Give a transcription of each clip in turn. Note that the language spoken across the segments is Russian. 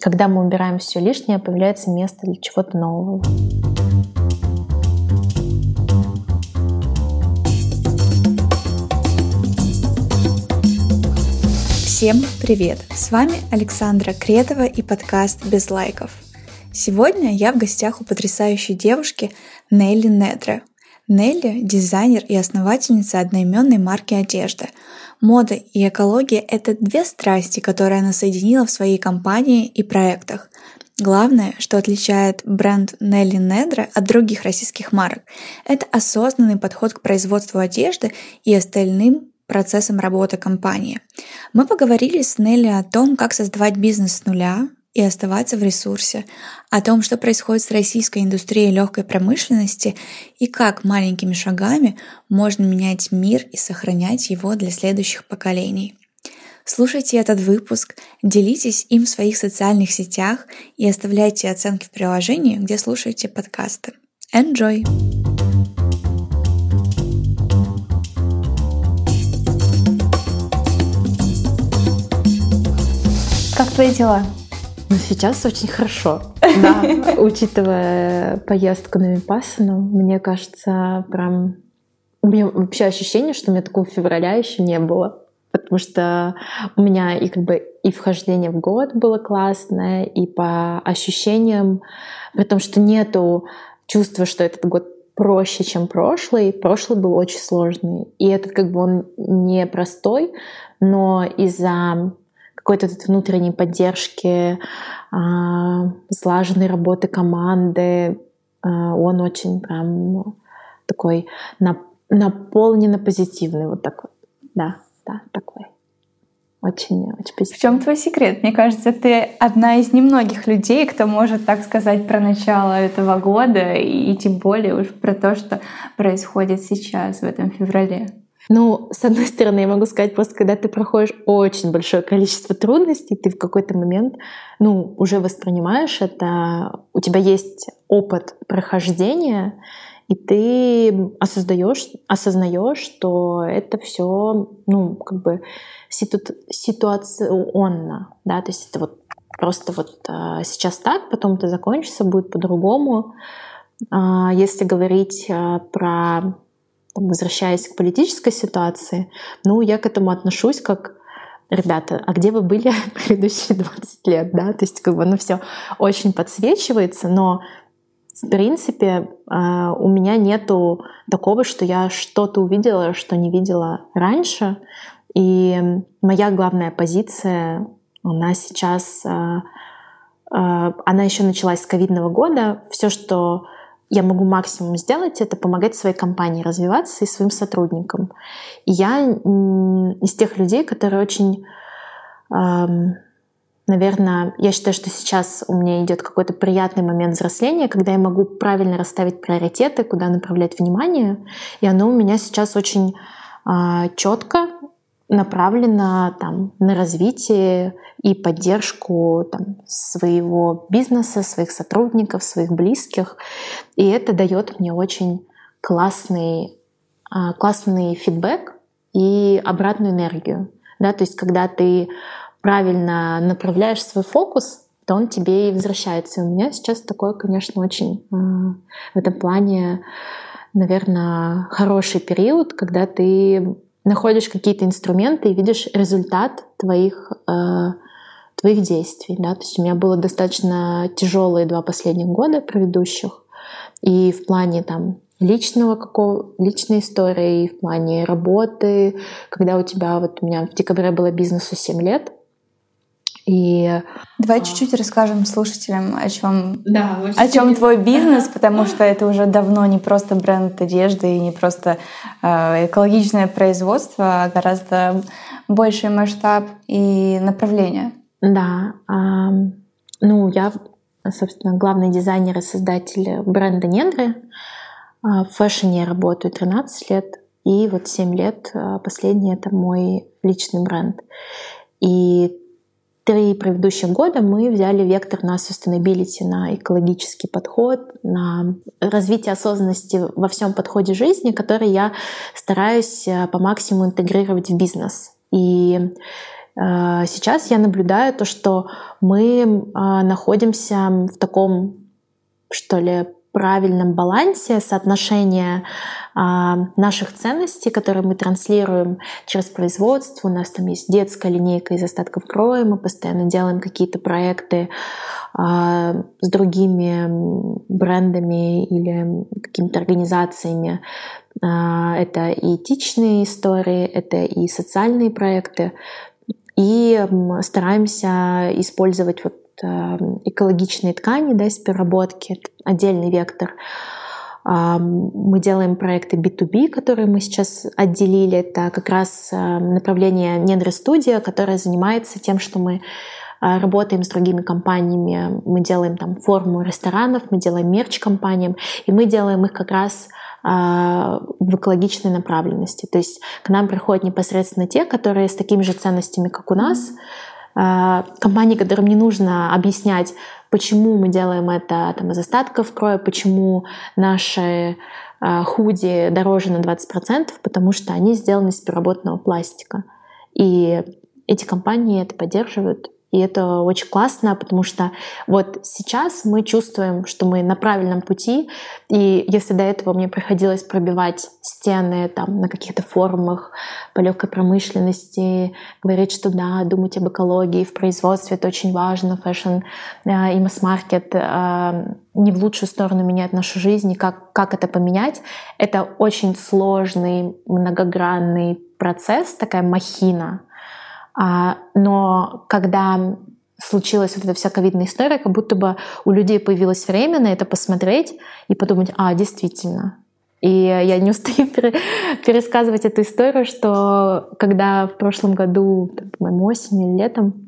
когда мы убираем все лишнее, появляется место для чего-то нового. Всем привет! С вами Александра Кретова и подкаст «Без лайков». Сегодня я в гостях у потрясающей девушки Нелли Недре. Нелли – дизайнер и основательница одноименной марки одежды. Мода и экология – это две страсти, которые она соединила в своей компании и проектах. Главное, что отличает бренд Nelly Недра от других российских марок, это осознанный подход к производству одежды и остальным процессом работы компании. Мы поговорили с Нелли о том, как создавать бизнес с нуля, и оставаться в ресурсе, о том, что происходит с российской индустрией легкой промышленности и как маленькими шагами можно менять мир и сохранять его для следующих поколений. Слушайте этот выпуск, делитесь им в своих социальных сетях и оставляйте оценки в приложении, где слушаете подкасты. Enjoy! Как твои дела? Ну, сейчас очень хорошо. Да, учитывая поездку на Випассану, мне кажется, прям... У меня вообще ощущение, что у меня такого февраля еще не было. Потому что у меня и как бы и вхождение в год было классное, и по ощущениям, при том, что нету чувства, что этот год проще, чем прошлый. Прошлый был очень сложный. И этот как бы он непростой, но из-за какой-то внутренней поддержки, а, слаженной работы команды. А, он очень прям такой наполненно позитивный, вот такой. Да, да, такой. Очень, очень позитивный. В чем твой секрет? Мне кажется, ты одна из немногих людей, кто может так сказать про начало этого года и тем более уж про то, что происходит сейчас, в этом феврале. Ну, с одной стороны, я могу сказать, просто когда ты проходишь очень большое количество трудностей, ты в какой-то момент, ну, уже воспринимаешь это, у тебя есть опыт прохождения, и ты осознаешь, осознаешь, что это все, ну, как бы ситу, ситуационно, да, то есть это вот просто вот а, сейчас так, потом это закончится, будет по-другому. А, если говорить а, про возвращаясь к политической ситуации, ну, я к этому отношусь как ребята, а где вы были предыдущие 20 лет, да, то есть как бы оно все очень подсвечивается, но в принципе а, у меня нету такого, что я что-то увидела, что не видела раньше, и моя главная позиция, она сейчас, а, а, она еще началась с ковидного года, все, что я могу максимум сделать, это помогать своей компании развиваться и своим сотрудникам. И я из тех людей, которые очень, эм, наверное, я считаю, что сейчас у меня идет какой-то приятный момент взросления, когда я могу правильно расставить приоритеты, куда направлять внимание, и оно у меня сейчас очень э, четко направлена там, на развитие и поддержку там, своего бизнеса, своих сотрудников, своих близких. И это дает мне очень классный, а, классный фидбэк и обратную энергию. Да? То есть когда ты правильно направляешь свой фокус, то он тебе и возвращается. И у меня сейчас такое, конечно, очень а, в этом плане, наверное, хороший период, когда ты находишь какие-то инструменты и видишь результат твоих, э, твоих действий. Да? То есть у меня было достаточно тяжелые два последних года предыдущих. И в плане там личного какого, личной истории, и в плане работы, когда у тебя, вот у меня в декабре было бизнесу 7 лет, и давай а... чуть-чуть расскажем слушателям, о чем, да, о чем твой бизнес, потому что это уже давно не просто бренд одежды и не просто э, экологичное производство, а гораздо больший масштаб и направление. Да, э, ну я, собственно, главный дизайнер и создатель бренда Недры. В фэшне я работаю 13 лет, и вот 7 лет последний это мой личный бренд. И три предыдущих года мы взяли вектор на sustainability, на экологический подход, на развитие осознанности во всем подходе жизни, который я стараюсь э, по максимуму интегрировать в бизнес. И сейчас я наблюдаю то, что мы находимся в таком, что ли, правильном балансе соотношения наших ценностей, которые мы транслируем через производство. У нас там есть детская линейка из остатков кроя, мы постоянно делаем какие-то проекты а, с другими брендами или какими-то организациями. А, это и этичные истории, это и социальные проекты. И стараемся использовать вот экологичные ткани да, из переработки, отдельный вектор. Мы делаем проекты B2B, которые мы сейчас отделили. Это как раз направление Недра Студия, которое занимается тем, что мы а, работаем с другими компаниями. Мы делаем там форму ресторанов, мы делаем мерч компаниям, и мы делаем их как раз а, в экологичной направленности. То есть к нам приходят непосредственно те, которые с такими же ценностями, как у нас, компании, которым не нужно объяснять, почему мы делаем это там, из остатков кроя, почему наши а, худи дороже на 20%, потому что они сделаны из переработанного пластика. И эти компании это поддерживают. И это очень классно, потому что вот сейчас мы чувствуем, что мы на правильном пути. И если до этого мне приходилось пробивать стены там, на каких-то форумах по легкой промышленности, говорить, что да, думать об экологии в производстве это очень важно, fashion э, и масс-маркет э, не в лучшую сторону меняет нашу жизнь, и как, как это поменять. Это очень сложный, многогранный процесс, такая махина, но когда случилась вот эта вся ковидная история, как будто бы у людей появилось время на это посмотреть и подумать, а, действительно. И я не устаю пересказывать эту историю, что когда в прошлом году, по-моему, осенью или летом,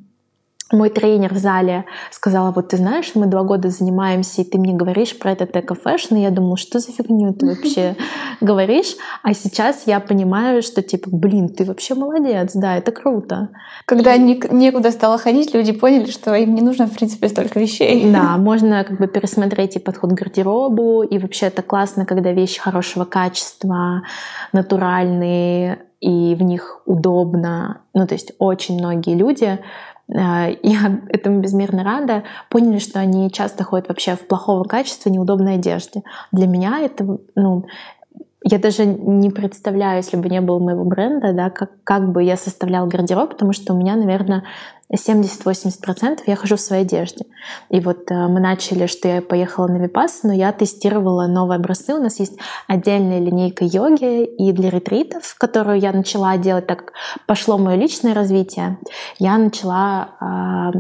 мой тренер в зале сказала, вот ты знаешь, мы два года занимаемся, и ты мне говоришь про этот эко-фэшн, и я думала, что за фигню ты вообще говоришь, а сейчас я понимаю, что типа, блин, ты вообще молодец, да, это круто. Когда некуда стало ходить, люди поняли, что им не нужно, в принципе, столько вещей. Да, можно как бы пересмотреть и подход к гардеробу, и вообще это классно, когда вещи хорошего качества, натуральные, и в них удобно. Ну, то есть очень многие люди я этому безмерно рада, поняли, что они часто ходят вообще в плохого качества, неудобной одежде. Для меня это, ну, я даже не представляю, если бы не было моего бренда, да, как, как бы я составлял гардероб, потому что у меня, наверное, 70-80% я хожу в своей одежде. И вот э, мы начали, что я поехала на Випас, но я тестировала новые образцы. У нас есть отдельная линейка йоги и для ретритов, которую я начала делать, так пошло мое личное развитие. Я начала э,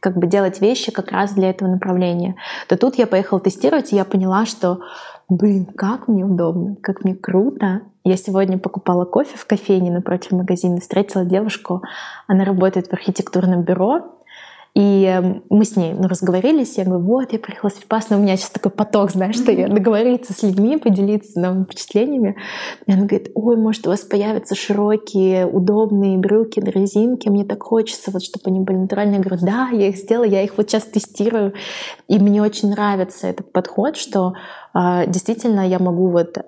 как бы делать вещи как раз для этого направления. То тут я поехала тестировать, и я поняла, что блин, как мне удобно, как мне круто. Я сегодня покупала кофе в кофейне напротив магазина, встретила девушку, она работает в архитектурном бюро, и эм, мы с ней ну, разговорились, я говорю, вот, я приехала с Випасна, у меня сейчас такой поток, знаешь, что я договориться с людьми, поделиться новыми впечатлениями. И она говорит, ой, может, у вас появятся широкие, удобные брюки на резинке, мне так хочется, вот, чтобы они были натуральные. Я говорю, да, я их сделала, я их вот сейчас тестирую. И мне очень нравится этот подход, что э, действительно я могу вот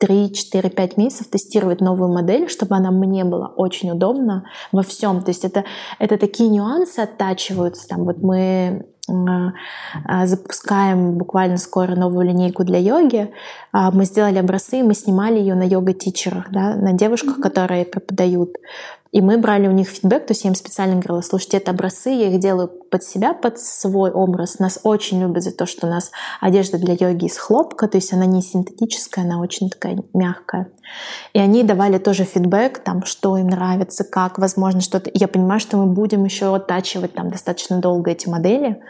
3, 4, 5 месяцев тестировать новую модель, чтобы она мне была очень удобна во всем. То есть это, это такие нюансы оттачиваются. Там вот мы а, запускаем буквально скоро новую линейку для йоги. А, мы сделали образцы, мы снимали ее на йога-тичерах, да, на девушках, которые преподают. И мы брали у них фидбэк, то есть я им специально говорила, слушайте, это образцы, я их делаю под себя, под свой образ. Нас очень любят за то, что у нас одежда для йоги из хлопка, то есть она не синтетическая, она очень такая мягкая. И они давали тоже фидбэк, там, что им нравится, как, возможно, что-то. Я понимаю, что мы будем еще оттачивать там достаточно долго эти модели.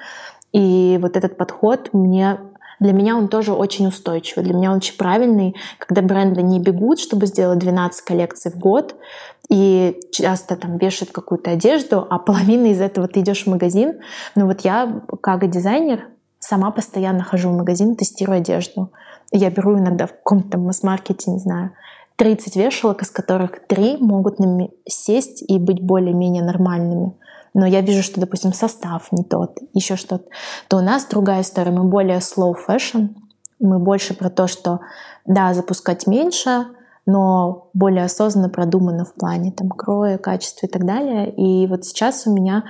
И вот этот подход мне для меня он тоже очень устойчивый, для меня он очень правильный, когда бренды не бегут, чтобы сделать 12 коллекций в год, и часто там вешают какую-то одежду, а половина из этого ты идешь в магазин. Но вот я, как дизайнер, сама постоянно хожу в магазин, тестирую одежду. Я беру иногда в каком-то масс-маркете, не знаю, 30 вешалок, из которых 3 могут сесть и быть более-менее нормальными но я вижу, что, допустим, состав не тот, еще что-то, то у нас другая история. Мы более slow fashion, мы больше про то, что, да, запускать меньше, но более осознанно продумано в плане там кроя, качества и так далее. И вот сейчас у меня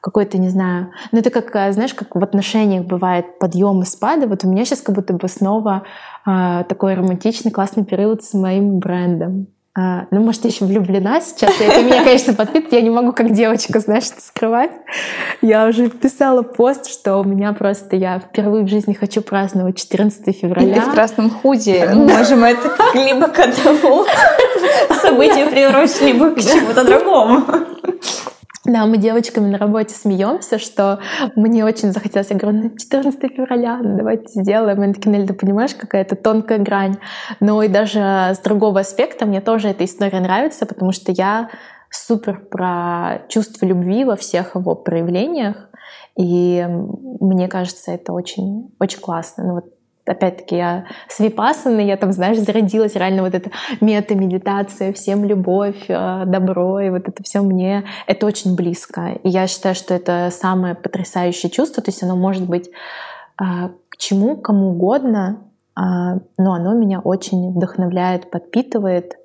какой-то, не знаю, ну это как, э, знаешь, как в отношениях бывает подъем и спады. Вот у меня сейчас как будто бы снова э, такой романтичный, классный период с моим брендом. А, ну, может, я еще влюблена сейчас. Это меня, конечно, подпитывает. Я не могу как девочка, знаешь, это скрывать. Я уже писала пост, что у меня просто... Я впервые в жизни хочу праздновать 14 февраля. И ты в красном худе. Мы можем это либо к одному событию превращать, либо к чему-то другому. Да, мы девочками на работе смеемся, что мне очень захотелось. Я говорю, ну 14 февраля, ну, давайте сделаем. И такие, ты понимаешь, какая-то тонкая грань. Но и даже с другого аспекта мне тоже эта история нравится, потому что я супер про чувство любви во всех его проявлениях. И мне кажется, это очень, очень классно. Ну, вот опять-таки, я с випассаны, я там, знаешь, зародилась реально вот эта мета-медитация, всем любовь, э, добро, и вот это все мне, это очень близко. И я считаю, что это самое потрясающее чувство, то есть оно может быть э, к чему, кому угодно, э, но оно меня очень вдохновляет, подпитывает, а,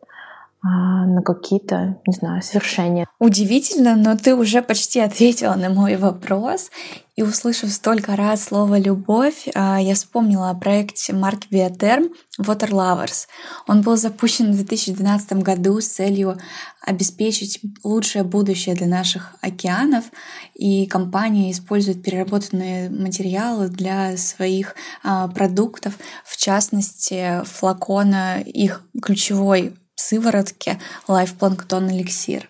на какие-то, не знаю, свершения. Удивительно, но ты уже почти ответила на мой вопрос. И услышав столько раз слово «любовь», а, я вспомнила о проекте марки Биотерм «Water Lovers». Он был запущен в 2012 году с целью обеспечить лучшее будущее для наших океанов, и компания использует переработанные материалы для своих а, продуктов, в частности, флакона их ключевой сыворотке Plankton Elixir.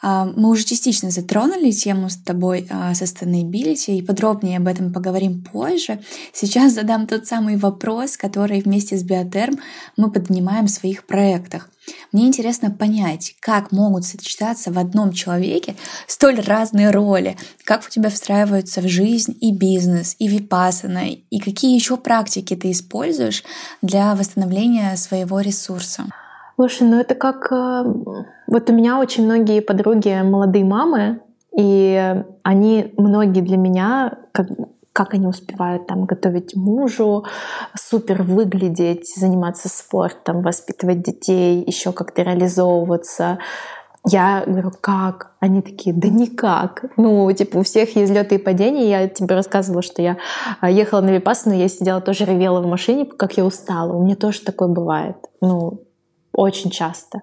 А, мы уже частично затронули тему с тобой а, sustainability и подробнее об этом поговорим позже. Сейчас задам тот самый вопрос, который вместе с Биотерм мы поднимаем в своих проектах. Мне интересно понять, как могут сочетаться в одном человеке столь разные роли, как у тебя встраиваются в жизнь и бизнес, и випасана, и какие еще практики ты используешь для восстановления своего ресурса. Слушай, ну это как... Э, вот у меня очень многие подруги молодые мамы, и они, многие для меня, как, как они успевают там готовить мужу, супер выглядеть, заниматься спортом, воспитывать детей, еще как-то реализовываться. Я говорю, как? Они такие, да никак. Ну, типа, у всех есть взлеты и падения. Я тебе рассказывала, что я а, ехала на Випассану, я сидела тоже ревела в машине, как я устала. У меня тоже такое бывает. Ну, очень часто.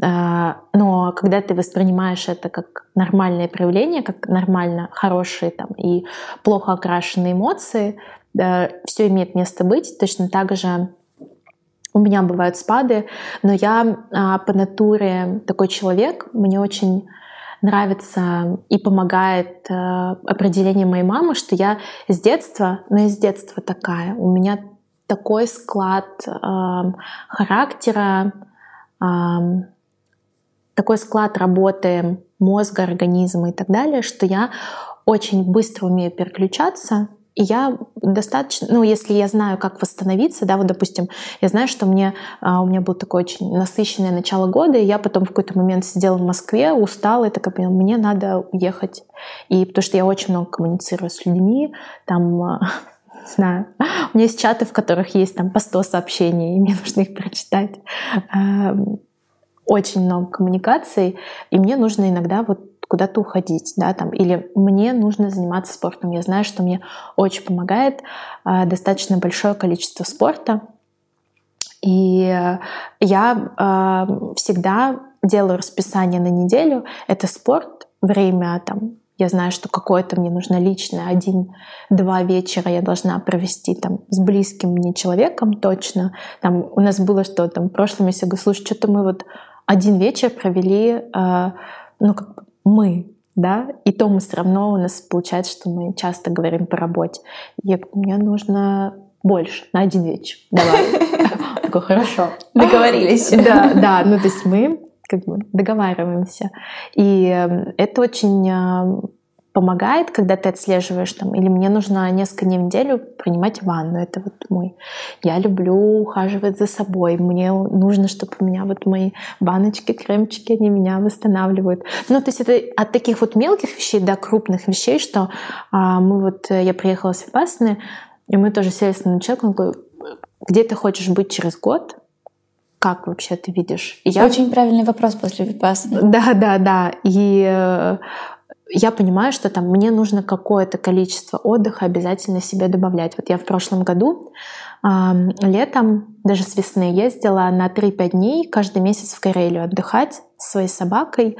А, но когда ты воспринимаешь это как нормальное проявление, как нормально хорошие там, и плохо окрашенные эмоции, все имеет место быть. Точно так же у меня бывают спады, но я а, по натуре такой человек, мне очень нравится и помогает э, определение моей мамы, что я с детства, но из детства такая. У меня такой склад э, характера, э, такой склад работы мозга, организма и так далее, что я очень быстро умею переключаться, и я достаточно, ну, если я знаю, как восстановиться, да, вот, допустим, я знаю, что мне, а, у меня был такое очень насыщенное начало года, и я потом в какой-то момент сидела в Москве, устала, и такая поняла, мне надо уехать. И потому что я очень много коммуницирую с людьми, там знаю. У меня есть чаты, в которых есть там по 100 сообщений, и мне нужно их прочитать. Эм, очень много коммуникаций, и мне нужно иногда вот куда-то уходить, да, там, или мне нужно заниматься спортом. Я знаю, что мне очень помогает э, достаточно большое количество спорта, и я э, всегда делаю расписание на неделю. Это спорт, время там я знаю, что какое-то мне нужно личное, один-два вечера я должна провести там с близким мне человеком точно. Там у нас было что там в прошлом месяце, говорю, слушай, что-то мы вот один вечер провели, э, ну как мы, да, и то мы все равно у нас получается, что мы часто говорим по работе. Я говорю, мне нужно больше, на один вечер. Давай. Такой, хорошо. Договорились. Да, да, ну то есть мы как бы договариваемся. И эм, это очень э, помогает, когда ты отслеживаешь там, или мне нужно несколько дней в неделю принимать ванну. Это вот мой. Я люблю ухаживать за собой. Мне нужно, чтобы у меня вот мои баночки, кремчики, они меня восстанавливают. Ну, то есть это от таких вот мелких вещей до крупных вещей, что а, мы вот, э, я приехала с Випассаны, и мы тоже сели с человеком, он говорит, где ты хочешь быть через год? Как вообще ты видишь? И я... Очень правильный вопрос после випассаны. Да, да, да. И э, я понимаю, что там мне нужно какое-то количество отдыха обязательно себе добавлять. Вот я в прошлом году э, летом, даже с весны, ездила на 3-5 дней каждый месяц в Карелию отдыхать с своей собакой,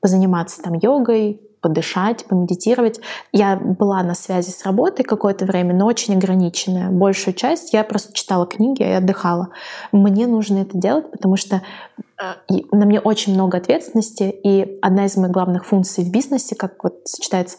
позаниматься там йогой, подышать, помедитировать. Я была на связи с работой какое-то время, но очень ограниченная. Большую часть я просто читала книги и отдыхала. Мне нужно это делать, потому что э, на мне очень много ответственности, и одна из моих главных функций в бизнесе, как вот сочетается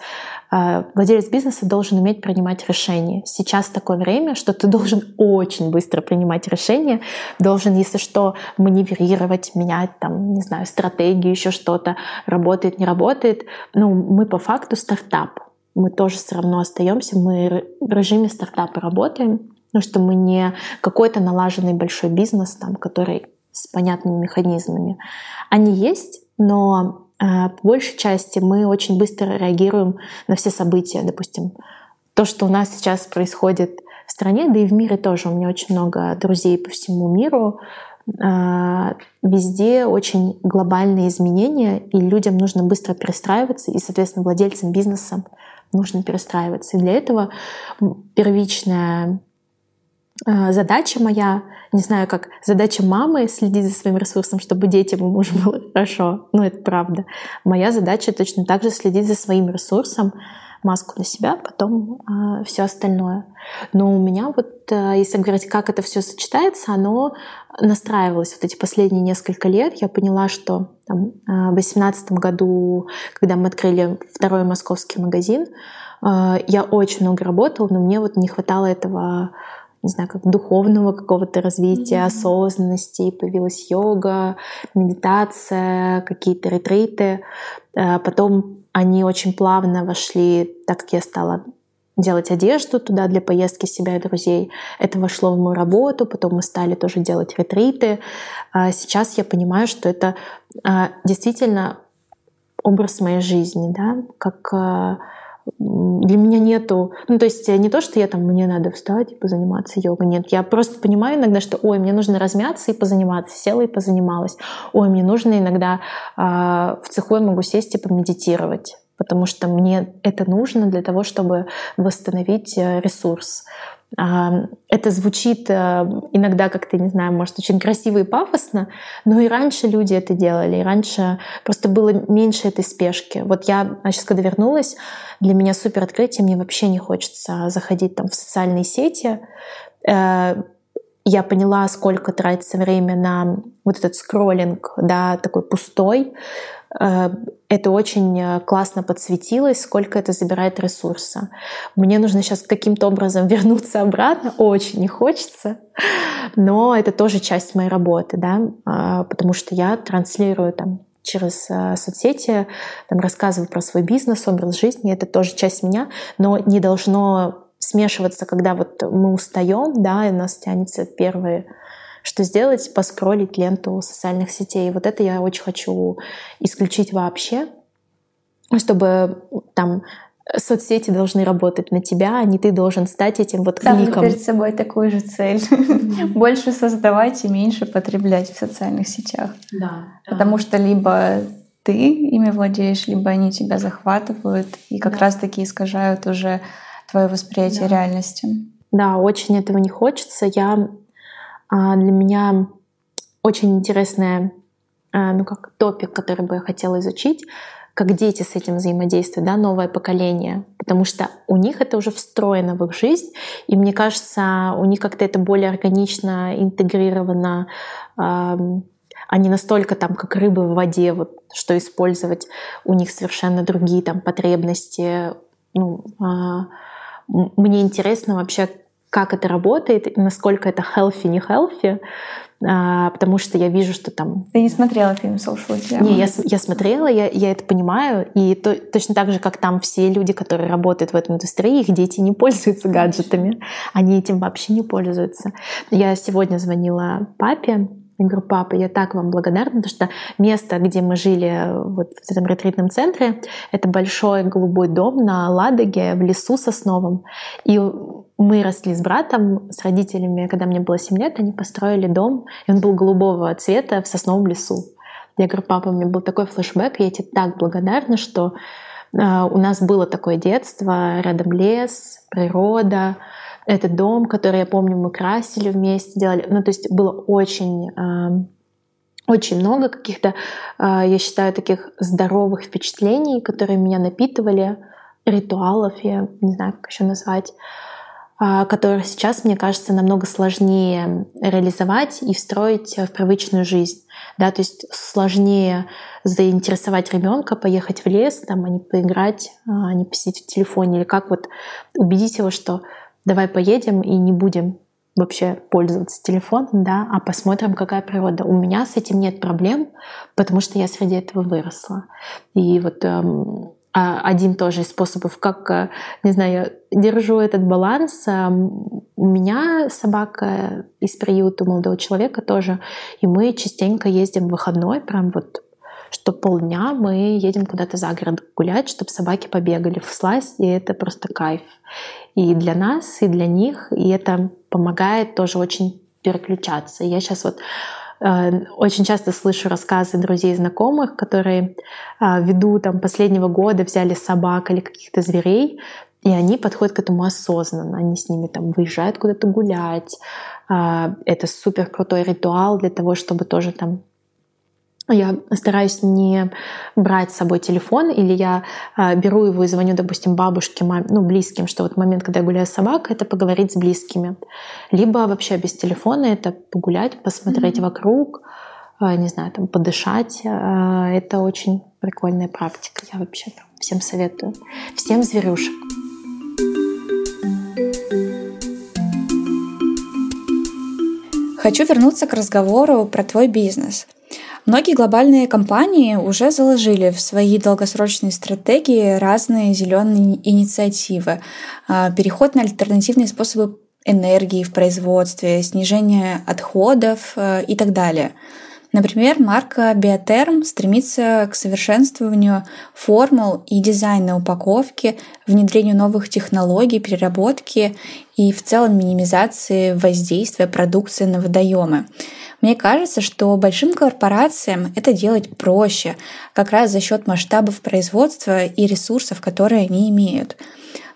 а, владелец бизнеса должен уметь принимать решения. Сейчас такое время, что ты должен очень быстро принимать решения, должен, если что, маневрировать, менять, там, не знаю, стратегию, еще что-то, работает, не работает. Ну, мы по факту стартап. Мы тоже все равно остаемся, мы в режиме стартапа работаем, потому что мы не какой-то налаженный большой бизнес, там, который с понятными механизмами. Они есть, но а, по большей части мы очень быстро реагируем на все события. Допустим, то, что у нас сейчас происходит в стране, да и в мире тоже. У меня очень много друзей по всему миру. А, везде очень глобальные изменения, и людям нужно быстро перестраиваться, и, соответственно, владельцам бизнеса нужно перестраиваться. И для этого первичная задача моя, не знаю, как задача мамы следить за своим ресурсом, чтобы детям и мужу было хорошо. Ну, это правда. Моя задача точно так же следить за своим ресурсом, маску на себя, потом э, а, все остальное. Но у меня вот, э, если говорить, как это все сочетается, оно настраивалось вот эти последние несколько лет. Я поняла, что там, э, в 2018 году, когда мы открыли второй московский магазин, э, я очень много работала, но мне вот не хватало этого не знаю, как духовного какого-то развития, mm-hmm. осознанности, появилась йога, медитация, какие-то ретриты. Э, потом они очень плавно вошли, так как я стала делать одежду туда для поездки себя и друзей. Это вошло в мою работу, потом мы стали тоже делать ретриты. А сейчас я понимаю, что это э, действительно образ моей жизни, да, как э, для меня нету, ну то есть не то, что я там, мне надо встать и позаниматься йогой, нет, я просто понимаю иногда, что, ой, мне нужно размяться и позаниматься, села и позанималась, ой, мне нужно иногда э, в цеху я могу сесть и помедитировать, потому что мне это нужно для того, чтобы восстановить э, ресурс. Это звучит э, иногда как-то, не знаю, может, очень красиво и пафосно, но и раньше люди это делали, и раньше просто было меньше этой спешки. Вот я сейчас, когда вернулась, для меня супер открытие, мне вообще не хочется заходить там в социальные сети. Э, я поняла, сколько тратится время на вот этот скроллинг, да, такой пустой, это очень э, классно подсветилось, сколько это забирает ресурса. Мне нужно сейчас каким-то образом вернуться обратно, очень не хочется, но это тоже часть моей работы, да, а, потому что я транслирую там через э, соцсети, там, рассказываю про свой бизнес, образ жизни, это тоже часть меня, но не должно смешиваться, когда вот мы устаем, да, и нас тянется первые что сделать, поскролить ленту социальных сетей. Вот это я очень хочу исключить вообще, чтобы там соцсети должны работать на тебя, а не ты должен стать этим вот кликом. Ставлю перед собой такую же цель. Больше создавать и меньше потреблять в социальных сетях. Да. Потому что либо ты ими владеешь, либо они тебя захватывают и как раз-таки искажают уже твое восприятие реальности. Да, очень этого не хочется. Я для меня очень интересная, а, ну как топик, который бы я хотела изучить, как дети с этим взаимодействуют, да, новое поколение, потому что у них это уже встроено в их жизнь, и мне кажется, у них как-то это более органично интегрировано, а настолько там, как рыбы в воде, вот, что использовать, у них совершенно другие там потребности. Ну, а, мне интересно вообще, как это работает, насколько это healthy, не healthy, а, потому что я вижу, что там... Ты не смотрела фильм Social Dilemma? Не, я, я смотрела, я, я это понимаю, и то, точно так же, как там все люди, которые работают в этой индустрии, их дети не пользуются гаджетами, они этим вообще не пользуются. Я сегодня звонила папе, я говорю, папа, я так вам благодарна, потому что место, где мы жили вот в этом ретритном центре, это большой голубой дом на Ладоге в лесу сосновом. И мы росли с братом, с родителями, когда мне было 7 лет, они построили дом, и он был голубого цвета в сосновом лесу. Я говорю, папа, у меня был такой флешбэк, я тебе так благодарна, что э, у нас было такое детство, рядом лес, природа, этот дом, который, я помню, мы красили вместе, делали. Ну, то есть было очень э, очень много каких-то, э, я считаю, таких здоровых впечатлений, которые меня напитывали, ритуалов, я не знаю, как еще назвать, э, которые сейчас, мне кажется, намного сложнее реализовать и встроить в привычную жизнь. Да, то есть сложнее заинтересовать ребенка, поехать в лес, там, а не поиграть, а не посидеть в телефоне, или как вот убедить его, что давай поедем и не будем вообще пользоваться телефоном, да, а посмотрим, какая природа. У меня с этим нет проблем, потому что я среди этого выросла. И вот эм, а, один тоже из способов, как, э, не знаю, держу этот баланс. Эм, у меня собака из приюта молодого человека тоже, и мы частенько ездим в выходной, прям вот что полдня мы едем куда-то за город гулять, чтобы собаки побегали в слазь, и это просто кайф. И для нас, и для них, и это помогает тоже очень переключаться. Я сейчас вот очень часто слышу рассказы друзей и знакомых, которые э, ввиду там, последнего года взяли собак или каких-то зверей, и они подходят к этому осознанно. Они с ними там выезжают куда-то гулять. Э, это супер крутой ритуал для того, чтобы тоже там я стараюсь не брать с собой телефон, или я э, беру его и звоню, допустим, бабушке, маме, ну, близким, что вот момент, когда я гуляю с собакой, это поговорить с близкими. Либо вообще без телефона это погулять, посмотреть mm-hmm. вокруг, э, не знаю, там, подышать. Э, это очень прикольная практика. Я вообще всем советую. Всем зверюшек. Хочу вернуться к разговору про твой бизнес – Многие глобальные компании уже заложили в свои долгосрочные стратегии разные зеленые инициативы. А, переход на альтернативные способы энергии в производстве, снижение отходов э, и так далее. Например, марка Биотерм стремится к совершенствованию формул и дизайна упаковки, внедрению новых технологий, переработки и в целом минимизации воздействия продукции на водоемы. Мне кажется, что большим корпорациям это делать проще, как раз за счет масштабов производства и ресурсов, которые они имеют.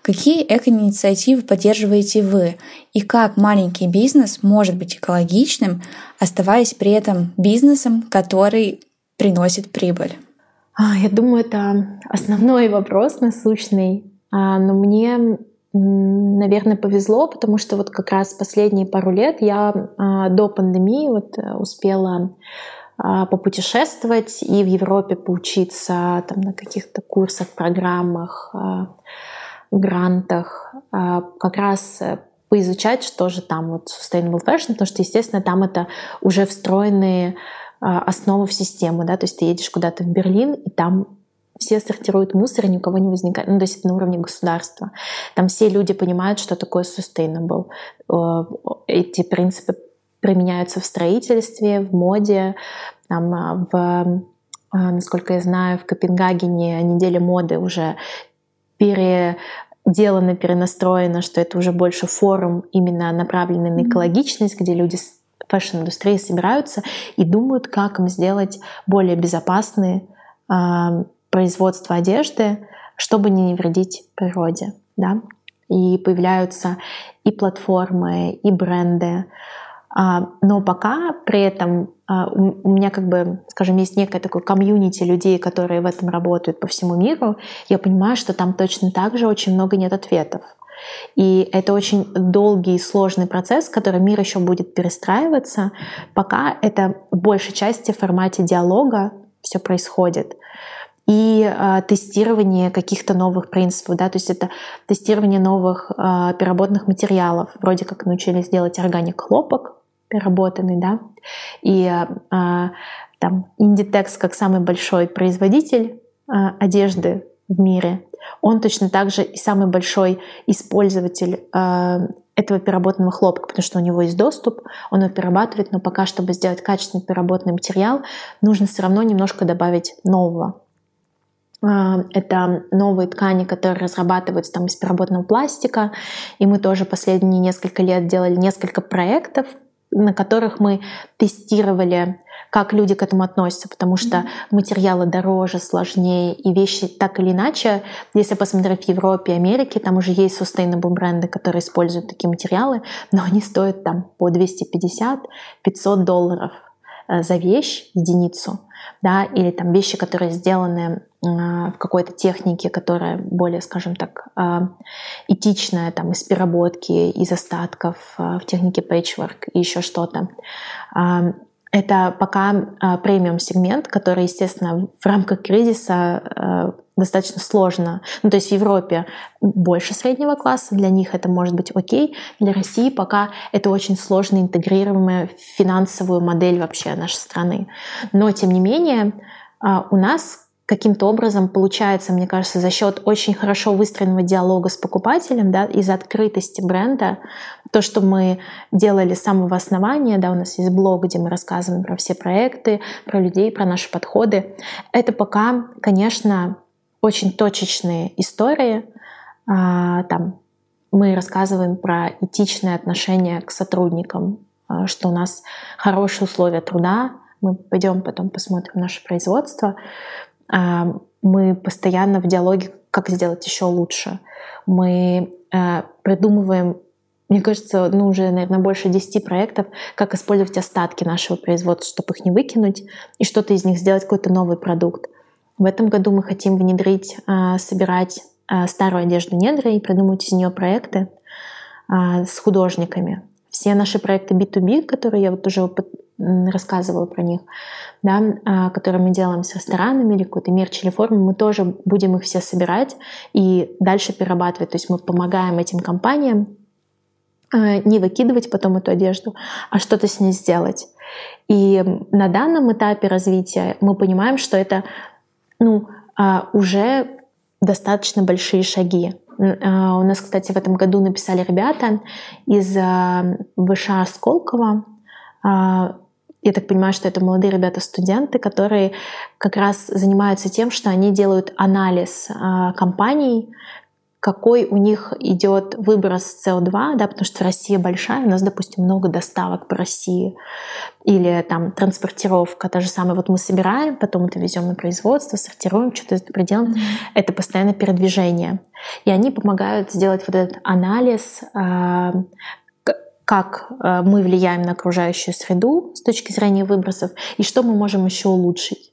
Какие эко-инициативы поддерживаете вы? И как маленький бизнес может быть экологичным, оставаясь при этом бизнесом, который приносит прибыль? А, я думаю, это основной вопрос насущный. А, но мне наверное, повезло, потому что вот как раз последние пару лет я а, до пандемии вот э, успела попутешествовать и в Европе поучиться там, на каких-то курсах, программах, грантах, как раз э, поизучать, что же там вот Sustainable Fashion, потому что, естественно, там это уже встроенные основы в систему, да, то есть ты едешь куда-то в Берлин, и там все сортируют мусор, и ни у кого не возникает. Ну, то есть это на уровне государства. Там все люди понимают, что такое sustainable. Эти принципы применяются в строительстве, в моде, там, а, в, а, насколько я знаю, в Копенгагене неделя моды уже переделано, перенастроено, что это уже больше форум именно направленный на экологичность, где люди fashion-индустрии собираются и думают, как им сделать более безопасные а, производства одежды, чтобы не вредить природе. Да? И появляются и платформы, и бренды. А, но пока при этом а, у меня как бы, скажем, есть некое такое комьюнити людей, которые в этом работают по всему миру, я понимаю, что там точно так же очень много нет ответов. И это очень долгий и сложный процесс, который мир еще будет перестраиваться, пока это в большей части в формате диалога все происходит. И э, тестирование каких-то новых принципов, да, то есть это тестирование новых э, переработанных материалов, вроде как научились делать органик хлопок переработанный, да, и э, там Inditex как самый большой производитель э, одежды в мире, он точно так же и самый большой использователь э, этого переработанного хлопка, потому что у него есть доступ, он его перерабатывает, но пока, чтобы сделать качественный переработанный материал, нужно все равно немножко добавить нового. А, это новые ткани, которые разрабатываются там из переработанного пластика. И мы тоже последние несколько лет делали несколько проектов, на которых мы тестировали как люди к этому относятся, потому что материалы дороже, сложнее, и вещи так или иначе, если посмотреть в Европе, Америке, там уже есть sustainable бренды, которые используют такие материалы, но они стоят там по 250-500 долларов э, за вещь, единицу, да, или там вещи, которые сделаны э, в какой-то технике, которая более, скажем так, э, этичная, там, из переработки, из остатков, в технике patchwork и еще что-то. Это пока э, премиум-сегмент, который, естественно, в рамках кризиса э, достаточно сложно. Ну, то есть в Европе больше среднего класса, для них это может быть окей. Для России пока это очень сложно интегрируемая в финансовую модель вообще нашей страны. Но, тем не менее, э, у нас каким-то образом получается, мне кажется, за счет очень хорошо выстроенного диалога с покупателем, да, из открытости бренда, то, что мы делали с самого основания, да, у нас есть блог, где мы рассказываем про все проекты, про людей, про наши подходы. Это пока, конечно, очень точечные истории. А, там мы рассказываем про этичное отношение к сотрудникам, а, что у нас хорошие условия труда, мы пойдем потом посмотрим наше производство. А, мы постоянно в диалоге, как сделать еще лучше. Мы э, придумываем мне кажется, ну, уже, наверное, больше 10 проектов, как использовать остатки нашего производства, чтобы их не выкинуть, и что-то из них сделать, какой-то новый продукт. В этом году мы хотим внедрить, а, собирать а, старую одежду недра и придумать из нее проекты с художниками. Все наши проекты B2B, которые я вот уже рассказывала про них, да, а, которые мы делаем с ресторанами или какой-то мерч или форму, мы тоже будем их все собирать и дальше перерабатывать. То есть мы помогаем этим компаниям а, не выкидывать потом эту одежду, а что-то с ней сделать. И на данном этапе развития мы понимаем, что это ну, а, уже достаточно большие шаги. У нас, кстати, в этом году написали ребята из ВШ Сколково, я так понимаю, что это молодые ребята-студенты, которые как раз занимаются тем, что они делают анализ э, компаний, какой у них идет выброс СО2, да, потому что Россия большая, у нас, допустим, много доставок по России, или там транспортировка, та же самая, вот мы собираем, потом это везем на производство, сортируем, что-то mm-hmm. это постоянно передвижение. И они помогают сделать вот этот анализ, э, как э, мы влияем на окружающую среду с точки зрения выбросов и что мы можем еще улучшить.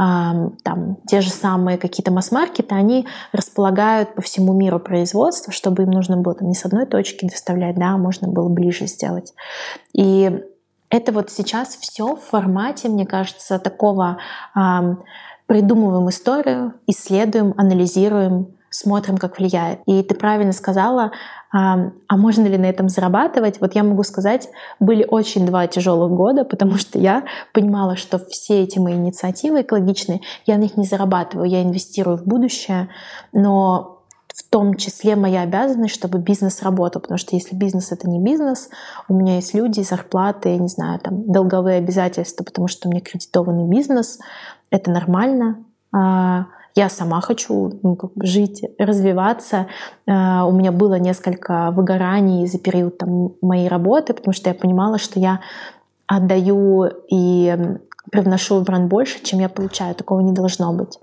Там, те же самые какие-то масс-маркеты, они располагают по всему миру производство, чтобы им нужно было там не с одной точки доставлять, да, а можно было ближе сделать. И это вот сейчас все в формате, мне кажется, такого придумываем историю, исследуем, анализируем, смотрим, как влияет. И ты правильно сказала, а, а можно ли на этом зарабатывать? Вот я могу сказать, были очень два тяжелых года, потому что я понимала, что все эти мои инициативы экологичные, я на них не зарабатываю, я инвестирую в будущее, но в том числе моя обязанность, чтобы бизнес работал, потому что если бизнес это не бизнес, у меня есть люди, зарплаты, не знаю, там долговые обязательства, потому что у меня кредитованный бизнес, это нормально. Я сама хочу ну, как бы жить, развиваться. А, у меня было несколько выгораний за период там, моей работы, потому что я понимала, что я отдаю и привношу в бренд больше, чем я получаю. Такого не должно быть.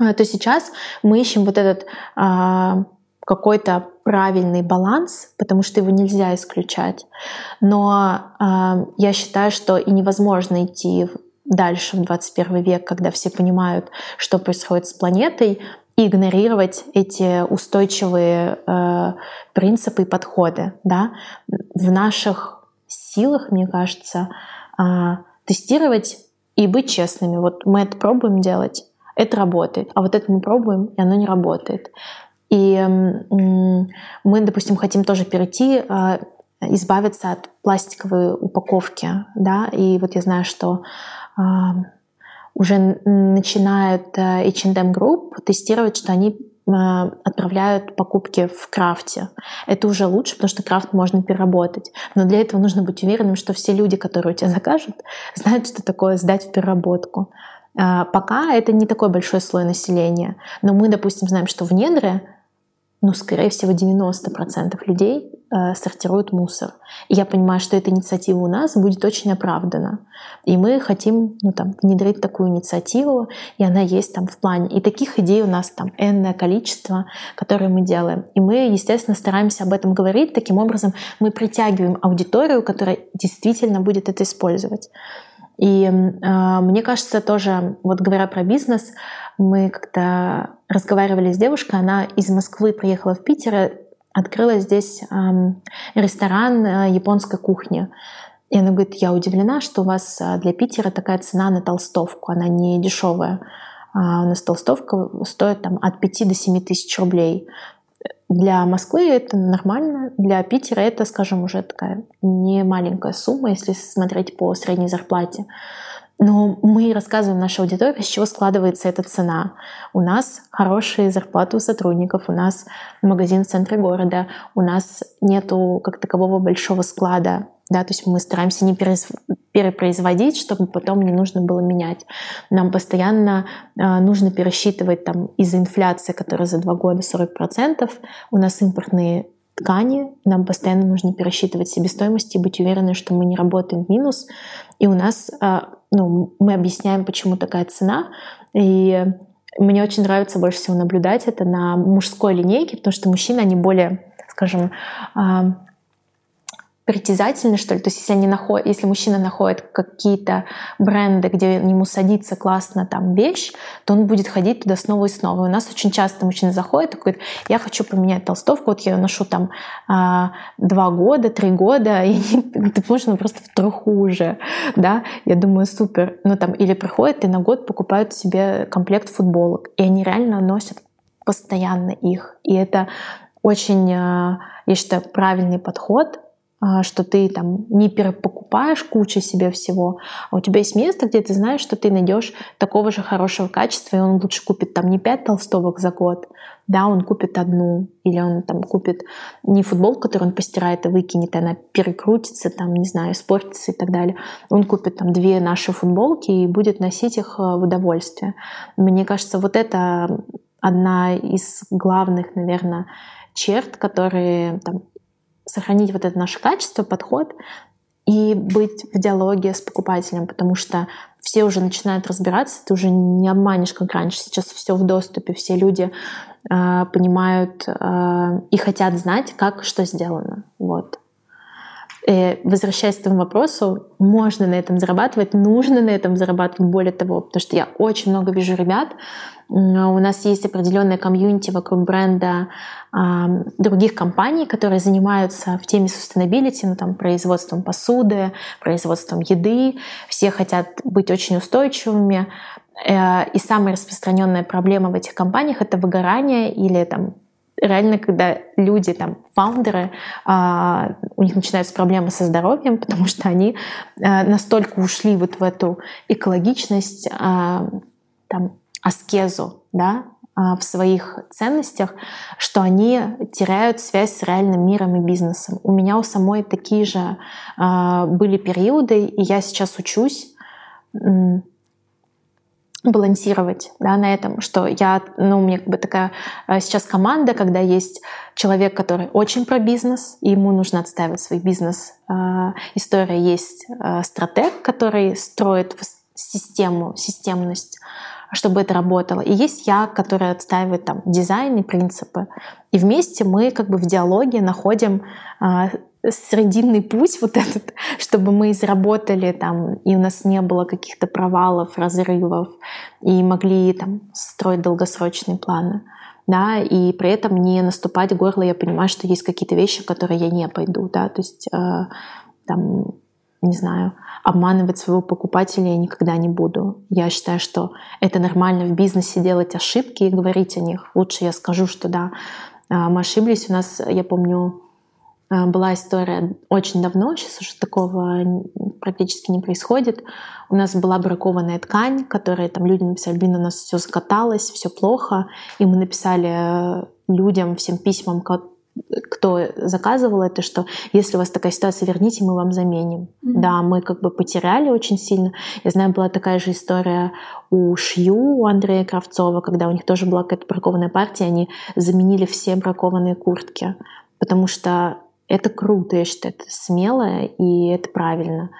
А, то сейчас мы ищем вот этот а, какой-то правильный баланс, потому что его нельзя исключать. Но э, я считаю, что и невозможно идти дальше в 21 век, когда все понимают, что происходит с планетой, и игнорировать эти устойчивые э, принципы и подходы. Да? В наших силах, мне кажется, э, тестировать и быть честными. Вот мы это пробуем делать, это работает, а вот это мы пробуем, и оно не работает. И э, мы, допустим, хотим тоже перейти, э, избавиться от пластиковой упаковки, да, и вот я знаю, что уже начинают э, H&M Group тестировать, что они э, отправляют покупки в крафте. Это уже лучше, потому что крафт можно переработать. Но для этого нужно быть уверенным, что все люди, которые у тебя закажут, знают, что такое сдать в переработку. А, пока это не такой большой слой населения, но мы, допустим, знаем, что в недре ну, скорее всего, 90% людей сортируют мусор. И я понимаю, что эта инициатива у нас будет очень оправдана. И мы хотим ну, там, внедрить такую инициативу, и она есть там в плане. И таких идей у нас там энное количество, которые мы делаем. И мы, естественно, стараемся об этом говорить. Таким образом, мы притягиваем аудиторию, которая действительно будет это использовать. И э, мне кажется, тоже, вот говоря про бизнес, мы как-то разговаривали с девушкой, она из Москвы приехала в Питер, открыла здесь ресторан э, японской кухни. И она говорит, я удивлена, что у вас э, для Питера такая цена на толстовку, она не дешевая. А у нас толстовка стоит там, от 5 до 7 тысяч рублей. Для Москвы это нормально, для Питера это, скажем, уже такая не маленькая сумма, если смотреть по средней зарплате. Но мы рассказываем нашей аудитории, с чего складывается эта цена. У нас хорошие зарплаты у сотрудников, у нас магазин в центре города, у нас нету как такового большого склада. Да, то есть мы стараемся не перепроизводить, чтобы потом не нужно было менять. Нам постоянно э, нужно пересчитывать там из-за инфляции, которая за два года 40%, у нас импортные ткани, нам постоянно нужно пересчитывать себестоимость и быть уверены, что мы не работаем в минус. И у нас а, ну, мы объясняем, почему такая цена. И мне очень нравится больше всего наблюдать это на мужской линейке, потому что мужчины, они более, скажем, а, притязательны, что ли. То есть если, они находят, если мужчина находит какие-то бренды, где ему садится классно там вещь, то он будет ходить туда снова и снова. И у нас очень часто мужчина заходит и говорит, я хочу поменять толстовку, вот я ее ношу там а, два года, три года, и ты можно просто в труху уже, да. Я думаю, супер. Ну там или приходят и на год покупают себе комплект футболок, и они реально носят постоянно их. И это очень, а, я считаю, правильный подход — что ты там не перепокупаешь кучу себе всего, а у тебя есть место, где ты знаешь, что ты найдешь такого же хорошего качества, и он лучше купит там не пять толстовок за год, да, он купит одну, или он там купит не футболку, которую он постирает и выкинет, и она перекрутится, там, не знаю, испортится и так далее. Он купит там две наши футболки и будет носить их э, в удовольствие. Мне кажется, вот это одна из главных, наверное, черт, которые там, сохранить вот это наше качество, подход и быть в диалоге с покупателем, потому что все уже начинают разбираться, ты уже не обманешь, как раньше. Сейчас все в доступе, все люди э, понимают э, и хотят знать, как что сделано. Вот. И возвращаясь к этому вопросу, можно на этом зарабатывать, нужно на этом зарабатывать, более того, потому что я очень много вижу ребят, у нас есть определенная комьюнити вокруг бренда э, других компаний, которые занимаются в теме sustainability, ну, там, производством посуды, производством еды. Все хотят быть очень устойчивыми. Э, и самая распространенная проблема в этих компаниях — это выгорание или там, реально, когда люди, там, фаундеры, а, у них начинаются проблемы со здоровьем, потому что они а, настолько ушли вот в эту экологичность, а, там, аскезу, да, в своих ценностях, что они теряют связь с реальным миром и бизнесом. У меня у самой такие же были периоды, и я сейчас учусь балансировать да, на этом, что я, ну, у меня как бы такая э, сейчас команда, когда есть человек, который очень про бизнес, и ему нужно отстаивать свой бизнес. Э, история есть э, стратег, который строит систему, системность, чтобы это работало. И есть я, которая отстаивает там дизайн и принципы. И вместе мы как бы в диалоге находим срединный путь вот этот, чтобы мы заработали там, и у нас не было каких-то провалов, разрывов, и могли там строить долгосрочные планы. Да, и при этом не наступать горло, я понимаю, что есть какие-то вещи, которые я не пойду, да, то есть э, там, не знаю, обманывать своего покупателя я никогда не буду. Я считаю, что это нормально в бизнесе делать ошибки и говорить о них. Лучше я скажу, что да, э, мы ошиблись. У нас, я помню, была история очень давно, сейчас уже такого практически не происходит. У нас была бракованная ткань, которая там люди написали, блин, у нас все закаталось, все плохо. И мы написали э, людям, всем письмам, кто заказывал это, что если у вас такая ситуация, верните, мы вам заменим. Mm-hmm. Да, мы как бы потеряли очень сильно. Я знаю, была такая же история у Шью, у Андрея Кравцова, когда у них тоже была какая-то бракованная партия, они заменили все бракованные куртки, потому что это круто, я считаю, это смело и это правильно.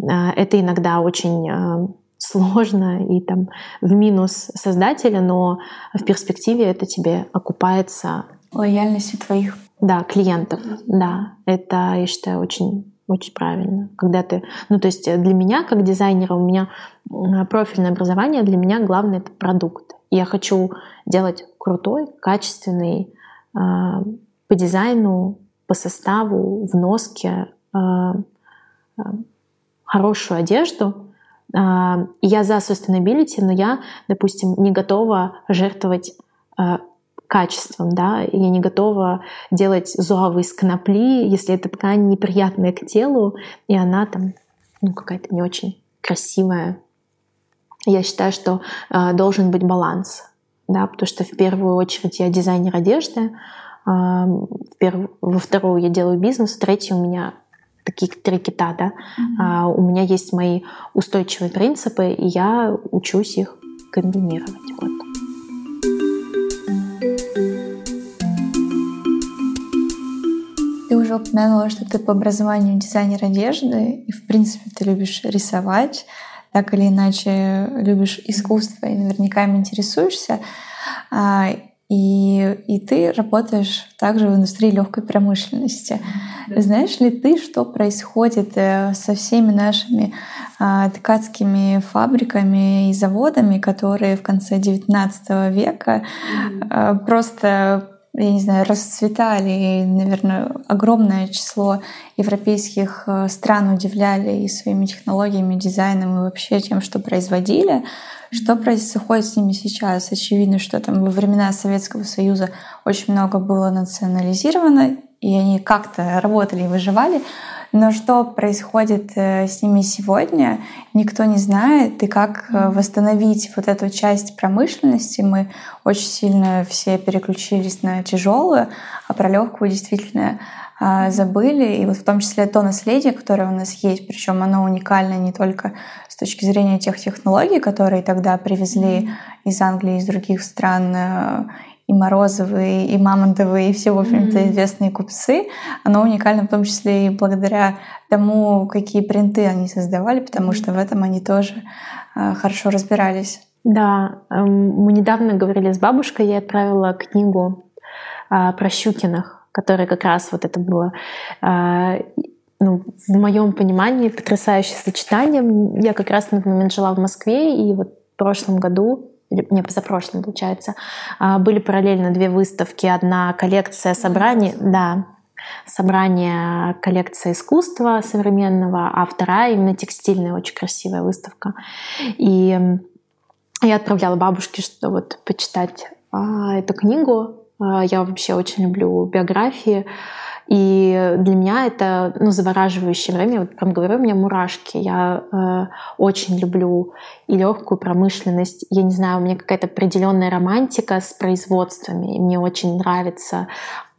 А, это иногда очень а, сложно и там в минус создателя, но в перспективе это тебе окупается лояльности твоих да, клиентов, да, это, я считаю, очень очень правильно. Когда ты, ну то есть для меня как дизайнера у меня профильное образование, для меня главное это продукт. Я хочу делать крутой, качественный э, по дизайну, по составу, в носке э, э, хорошую одежду. Э, я за sustainability, но я, допустим, не готова жертвовать качеством, да, я не готова делать зуавы из конопли, если эта ткань неприятная к телу, и она там, ну, какая-то не очень красивая. Я считаю, что должен быть баланс, да, потому что в первую очередь я дизайнер одежды. Во вторую я делаю бизнес, в третью у меня такие три кита, да, mm-hmm. у меня есть мои устойчивые принципы, и я учусь их комбинировать. Вот. Ты уже упомянула, что ты по образованию дизайнер одежды, и в принципе ты любишь рисовать, так или иначе любишь искусство и наверняка им интересуешься. И, и ты работаешь также в индустрии легкой промышленности. Да. Знаешь ли ты, что происходит э, со всеми нашими а, ткацкими фабриками и заводами, которые в конце XIX века mm. просто я не знаю, расцветали, и, наверное, огромное число европейских э, стран удивляли и своими технологиями, дизайном, и вообще тем, что производили. Что происходит с ними сейчас? Очевидно, что там во времена Советского Союза очень много было национализировано, и они как-то работали и выживали. Но что происходит э, с ними сегодня, никто не знает. И как э, восстановить вот эту часть промышленности, мы очень сильно все переключились на тяжелую, а про легкую действительно а, забыли. И вот в том числе то наследие, которое у нас есть, причем оно уникально не только точки зрения тех технологий, которые тогда привезли из Англии, из других стран э, и Морозовы, и Мамонтовы, и все, в общем-то, mm-hmm. известные купцы. Оно уникально в том числе и благодаря тому, какие принты они создавали, потому что в этом они тоже э, хорошо разбирались. Да, эм, мы недавно говорили с бабушкой, я отправила книгу э, про Щукиных, которая как раз вот это было ну, в моем понимании потрясающее сочетание. Я как раз на тот момент жила в Москве, и вот в прошлом году не позапрошлом, получается, а, были параллельно две выставки. Одна коллекция собраний, да, собрание коллекции искусства современного, а вторая именно текстильная, очень красивая выставка. И я отправляла бабушке, что вот почитать а, эту книгу. А, я вообще очень люблю биографии. И для меня это ну, завораживающее время. Я вот прям говорю, у меня мурашки. Я э, очень люблю и легкую промышленность. Я не знаю, у меня какая-то определенная романтика с производствами. И мне очень нравится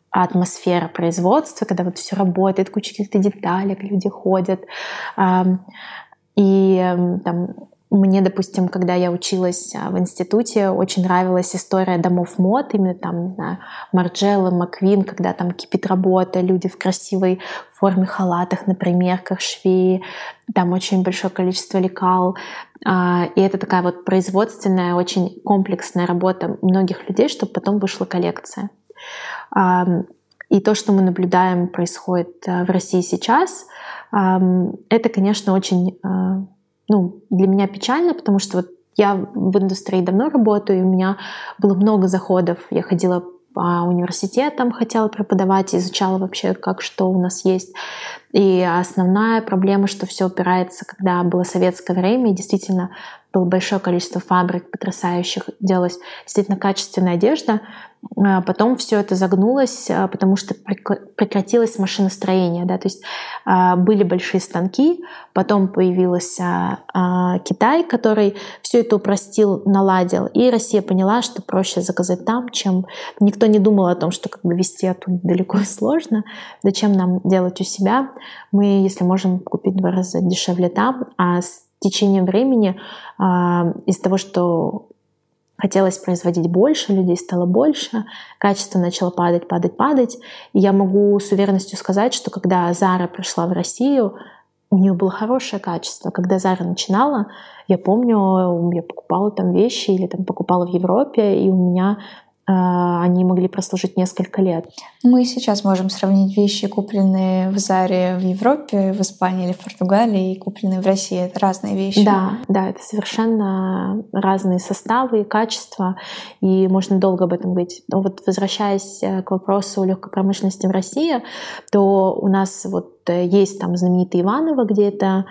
атмосфера производства, когда вот все работает, куча каких-то деталей, люди ходят. И там мне, допустим, когда я училась а, в институте, очень нравилась история домов мод, именно там, не знаю, Марджелла, Маквин, когда там кипит работа, люди в красивой форме халатах, на примерках, швеи, там очень большое количество лекал. А, и это такая вот производственная, очень комплексная работа многих людей, чтобы потом вышла коллекция. И то, что мы наблюдаем, происходит а, в России сейчас, это, конечно, очень ну, для меня печально, потому что вот я в индустрии давно работаю, и у меня было много заходов. Я ходила по университетам, хотела преподавать, изучала вообще, как что у нас есть. И основная проблема, что все упирается, когда было советское время, и действительно было большое количество фабрик потрясающих, делалась действительно качественная одежда. А потом все это загнулось, а, потому что прекратилось машиностроение. Да? То есть а, были большие станки, потом появился Китай, который все это упростил, наладил. И Россия поняла, что проще заказать там, чем никто не думал о том, что как бы вести оттуда далеко и сложно. Зачем нам делать у себя? Мы, если можем купить два раза дешевле там, а с течением времени из-за того, что хотелось производить больше, людей стало больше, качество начало падать, падать, падать. И я могу с уверенностью сказать, что когда Зара пришла в Россию, у нее было хорошее качество. Когда Зара начинала, я помню, я покупала там вещи или там покупала в Европе, и у меня а, они могли прослужить несколько лет. Мы сейчас можем сравнить вещи, купленные в Заре в Европе, в Испании или в Португалии, и купленные в России. Это разные вещи. Да, да, это совершенно разные составы и качества, и можно долго об этом говорить. Но вот возвращаясь э, к вопросу легкой промышленности в России, то у нас вот э, есть там знаменитый Иваново, где это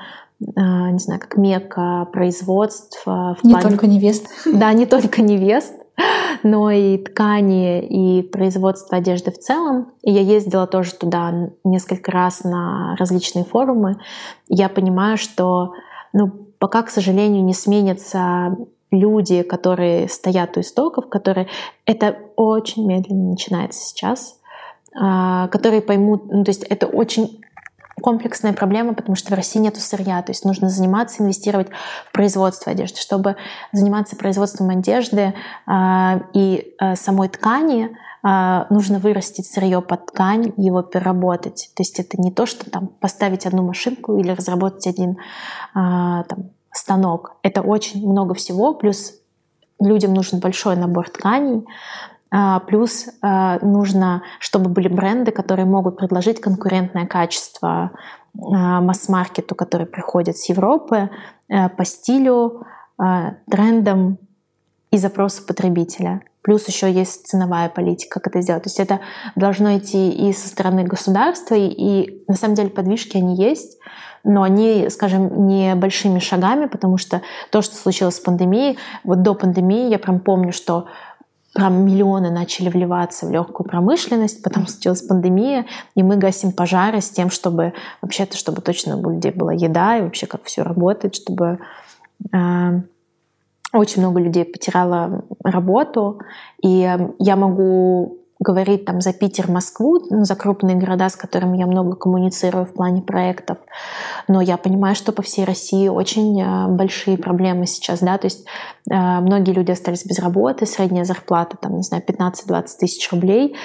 а, не знаю, как мека производства. В не плане... только невест. Да, не только невест, но и ткани, и производство одежды в целом. И я ездила тоже туда несколько раз на различные форумы. Я понимаю, что ну, пока, к сожалению, не сменятся люди, которые стоят у истоков, которые... Это очень медленно начинается сейчас, а, которые поймут... Ну, то есть это очень комплексная проблема, потому что в России нет сырья, то есть нужно заниматься, инвестировать в производство одежды. Чтобы заниматься производством одежды э, и э, самой ткани, э, нужно вырастить сырье под ткань, его переработать. То есть это не то, что там поставить одну машинку или разработать один э, там, станок. Это очень много всего, плюс людям нужен большой набор тканей, плюс а, нужно, чтобы были бренды, которые могут предложить конкурентное качество а, масс-маркету, который приходит с Европы э, по стилю, трендам и запросу потребителя. Плюс еще есть ценовая политика, как это сделать. То есть это должно идти и со стороны государства, и, и на самом деле подвижки они есть, но они, скажем, не большими шагами, потому что то, что случилось с пандемией, вот до пандемии я прям помню, что прям миллионы начали вливаться в легкую промышленность, потом случилась пандемия, и мы гасим пожары с тем, чтобы вообще-то, чтобы точно у людей была еда и вообще как все работает, чтобы э, очень много людей потеряло работу, и я могу говорить там за Питер, Москву, ну, за крупные города, с которыми я много коммуницирую в плане проектов. Но я понимаю, что по всей России очень э, большие проблемы сейчас, да, то есть э, многие люди остались без работы, средняя зарплата, там, не знаю, 15-20 тысяч рублей.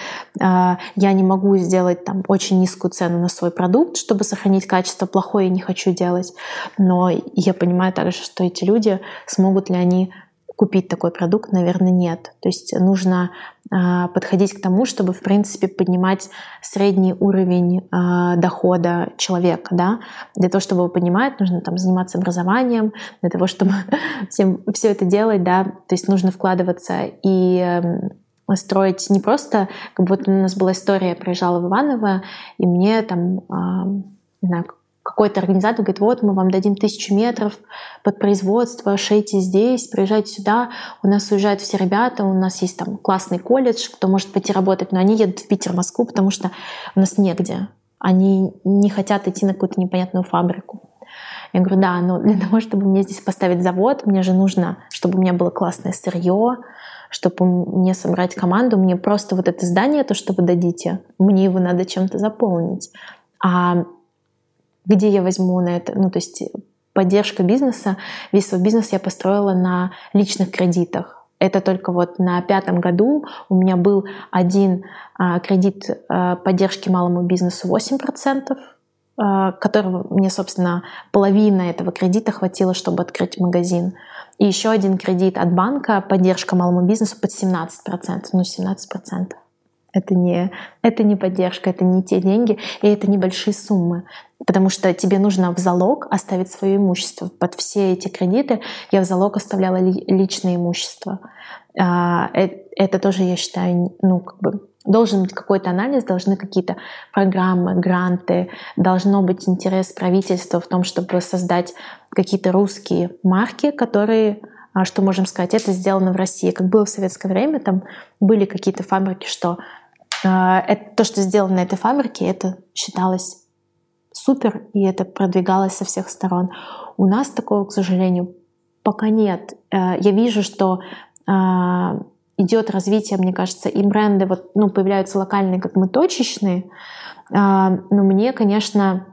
Э, я не могу сделать там очень низкую цену на свой продукт, чтобы сохранить качество, плохое не хочу делать. Но я понимаю также, что эти люди, смогут ли они купить такой продукт, наверное, нет. То есть нужно э, подходить к тому, чтобы, в принципе, поднимать средний уровень э, дохода человека. Да? Для того, чтобы его поднимать, нужно там, заниматься образованием, для того, чтобы всем, все это делать, да, то есть нужно вкладываться и э, строить не просто, как будто у нас была история, я приезжала в Иваново, и мне там, э, не знаю, какой-то организатор говорит, вот мы вам дадим тысячу метров под производство, шейте здесь, приезжайте сюда, у нас уезжают все ребята, у нас есть там классный колледж, кто может пойти работать, но они едут в Питер, Москву, потому что у нас негде. Они не хотят идти на какую-то непонятную фабрику. Я говорю, да, но для того, чтобы мне здесь поставить завод, мне же нужно, чтобы у меня было классное сырье, чтобы мне собрать команду, мне просто вот это здание, то, что вы дадите, мне его надо чем-то заполнить. А где я возьму на это, ну то есть поддержка бизнеса, весь свой бизнес я построила на личных кредитах. Это только вот на пятом году у меня был один а, кредит а, поддержки малому бизнесу 8%, а, которого мне, собственно, половина этого кредита хватило, чтобы открыть магазин. И еще один кредит от банка, поддержка малому бизнесу под 17%, ну 17%. Это не, это не поддержка, это не те деньги, и это небольшие суммы. Потому что тебе нужно в залог оставить свое имущество. Под все эти кредиты я в залог оставляла личное имущество. А, э, это тоже, я считаю, ну, как бы должен быть какой-то анализ, должны какие-то программы, гранты, должно быть интерес правительства в том, чтобы создать какие-то русские марки, которые а что можем сказать, это сделано в России. Как было в советское время, там были какие-то фабрики, что э, это, то, что сделано на этой фабрике, это считалось супер, и это продвигалось со всех сторон. У нас такого, к сожалению, пока нет. Э, я вижу, что э, идет развитие, мне кажется, и бренды вот, ну, появляются локальные, как мы точечные. Э, но мне, конечно,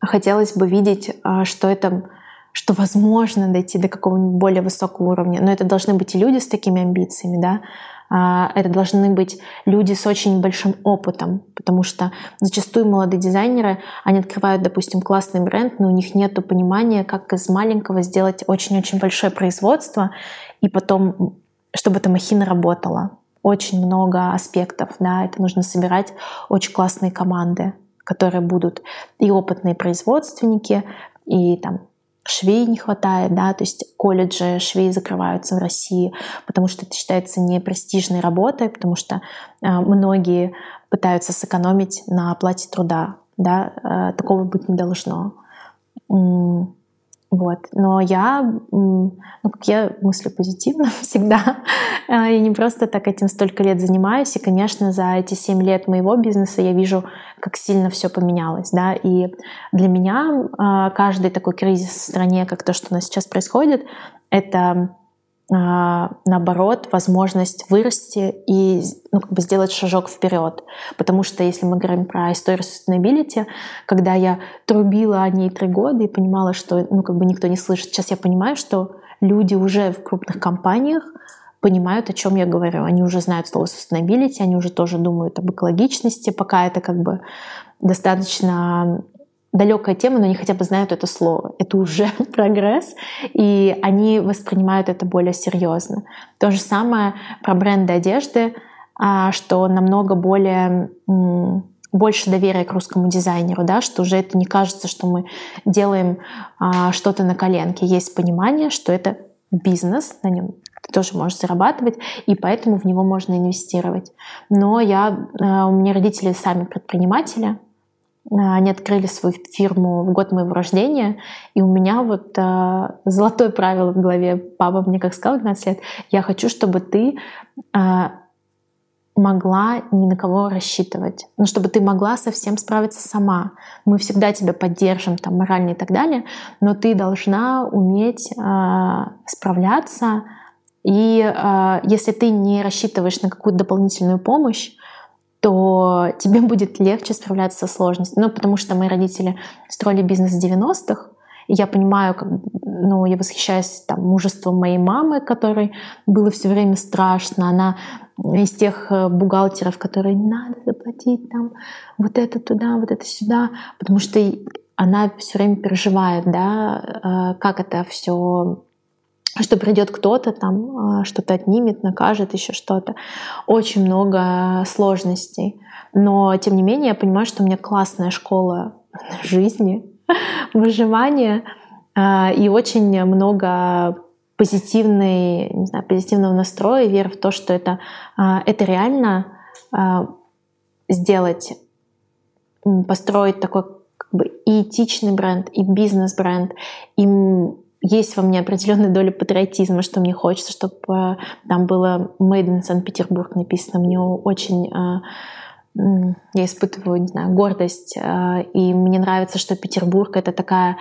хотелось бы видеть, что это что возможно дойти до какого-нибудь более высокого уровня. Но это должны быть и люди с такими амбициями, да, это должны быть люди с очень большим опытом, потому что зачастую молодые дизайнеры, они открывают, допустим, классный бренд, но у них нет понимания, как из маленького сделать очень-очень большое производство, и потом, чтобы эта махина работала. Очень много аспектов, да, это нужно собирать очень классные команды, которые будут и опытные производственники, и там швей не хватает, да, то есть колледжи швей закрываются в России, потому что это считается непрестижной работой, потому что э, многие пытаются сэкономить на оплате труда, да, э, такого быть не должно. Вот. Но я, ну, как я мыслю позитивно всегда, а, и не просто так этим столько лет занимаюсь. И, конечно, за эти семь лет моего бизнеса я вижу, как сильно все поменялось. Да? И для меня а, каждый такой кризис в стране, как то, что у нас сейчас происходит, это наоборот, возможность вырасти и ну, как бы сделать шажок вперед. Потому что если мы говорим про историю sustainability, когда я трубила о ней три года и понимала, что ну, как бы никто не слышит, сейчас я понимаю, что люди уже в крупных компаниях понимают, о чем я говорю. Они уже знают слово sustainability, они уже тоже думают об экологичности, пока это как бы достаточно далекая тема, но они хотя бы знают это слово. Это уже прогресс, и они воспринимают это более серьезно. То же самое про бренды одежды, а, что намного более больше доверия к русскому дизайнеру, да, что уже это не кажется, что мы делаем а, что-то на коленке. Есть понимание, что это бизнес, на нем ты тоже можешь зарабатывать, и поэтому в него можно инвестировать. Но я, а, у меня родители сами предприниматели, они открыли свою фирму в год моего рождения, и у меня вот э, золотое правило в голове. Папа мне как сказал 12 лет, я хочу, чтобы ты э, могла ни на кого рассчитывать, ну, чтобы ты могла совсем справиться сама. Мы всегда тебя поддержим там морально и так далее, но ты должна уметь э, справляться, и э, если ты не рассчитываешь на какую-то дополнительную помощь, то тебе будет легче справляться со сложностями. Ну, потому что мои родители строили бизнес в 90-х, и я понимаю, как, ну, я восхищаюсь там, мужеством моей мамы, которой было все время страшно. Она из тех э, бухгалтеров, которые не надо заплатить там вот это туда, вот это сюда, потому что она все время переживает, да, э, как это все что придет кто-то там, а, что-то отнимет, накажет, еще что-то. Очень много сложностей. Но, тем не менее, я понимаю, что у меня классная школа жизни, выживания а, и очень много позитивной, не знаю, позитивного настроя, веры в то, что это, а, это реально сделать, построить такой как бы и этичный бренд, и бизнес-бренд, и есть во мне определенная доля патриотизма, что мне хочется, чтобы э, там было Made in Санкт-Петербург написано. Мне очень э, я испытываю, не знаю, гордость, э, и мне нравится, что Петербург — это такая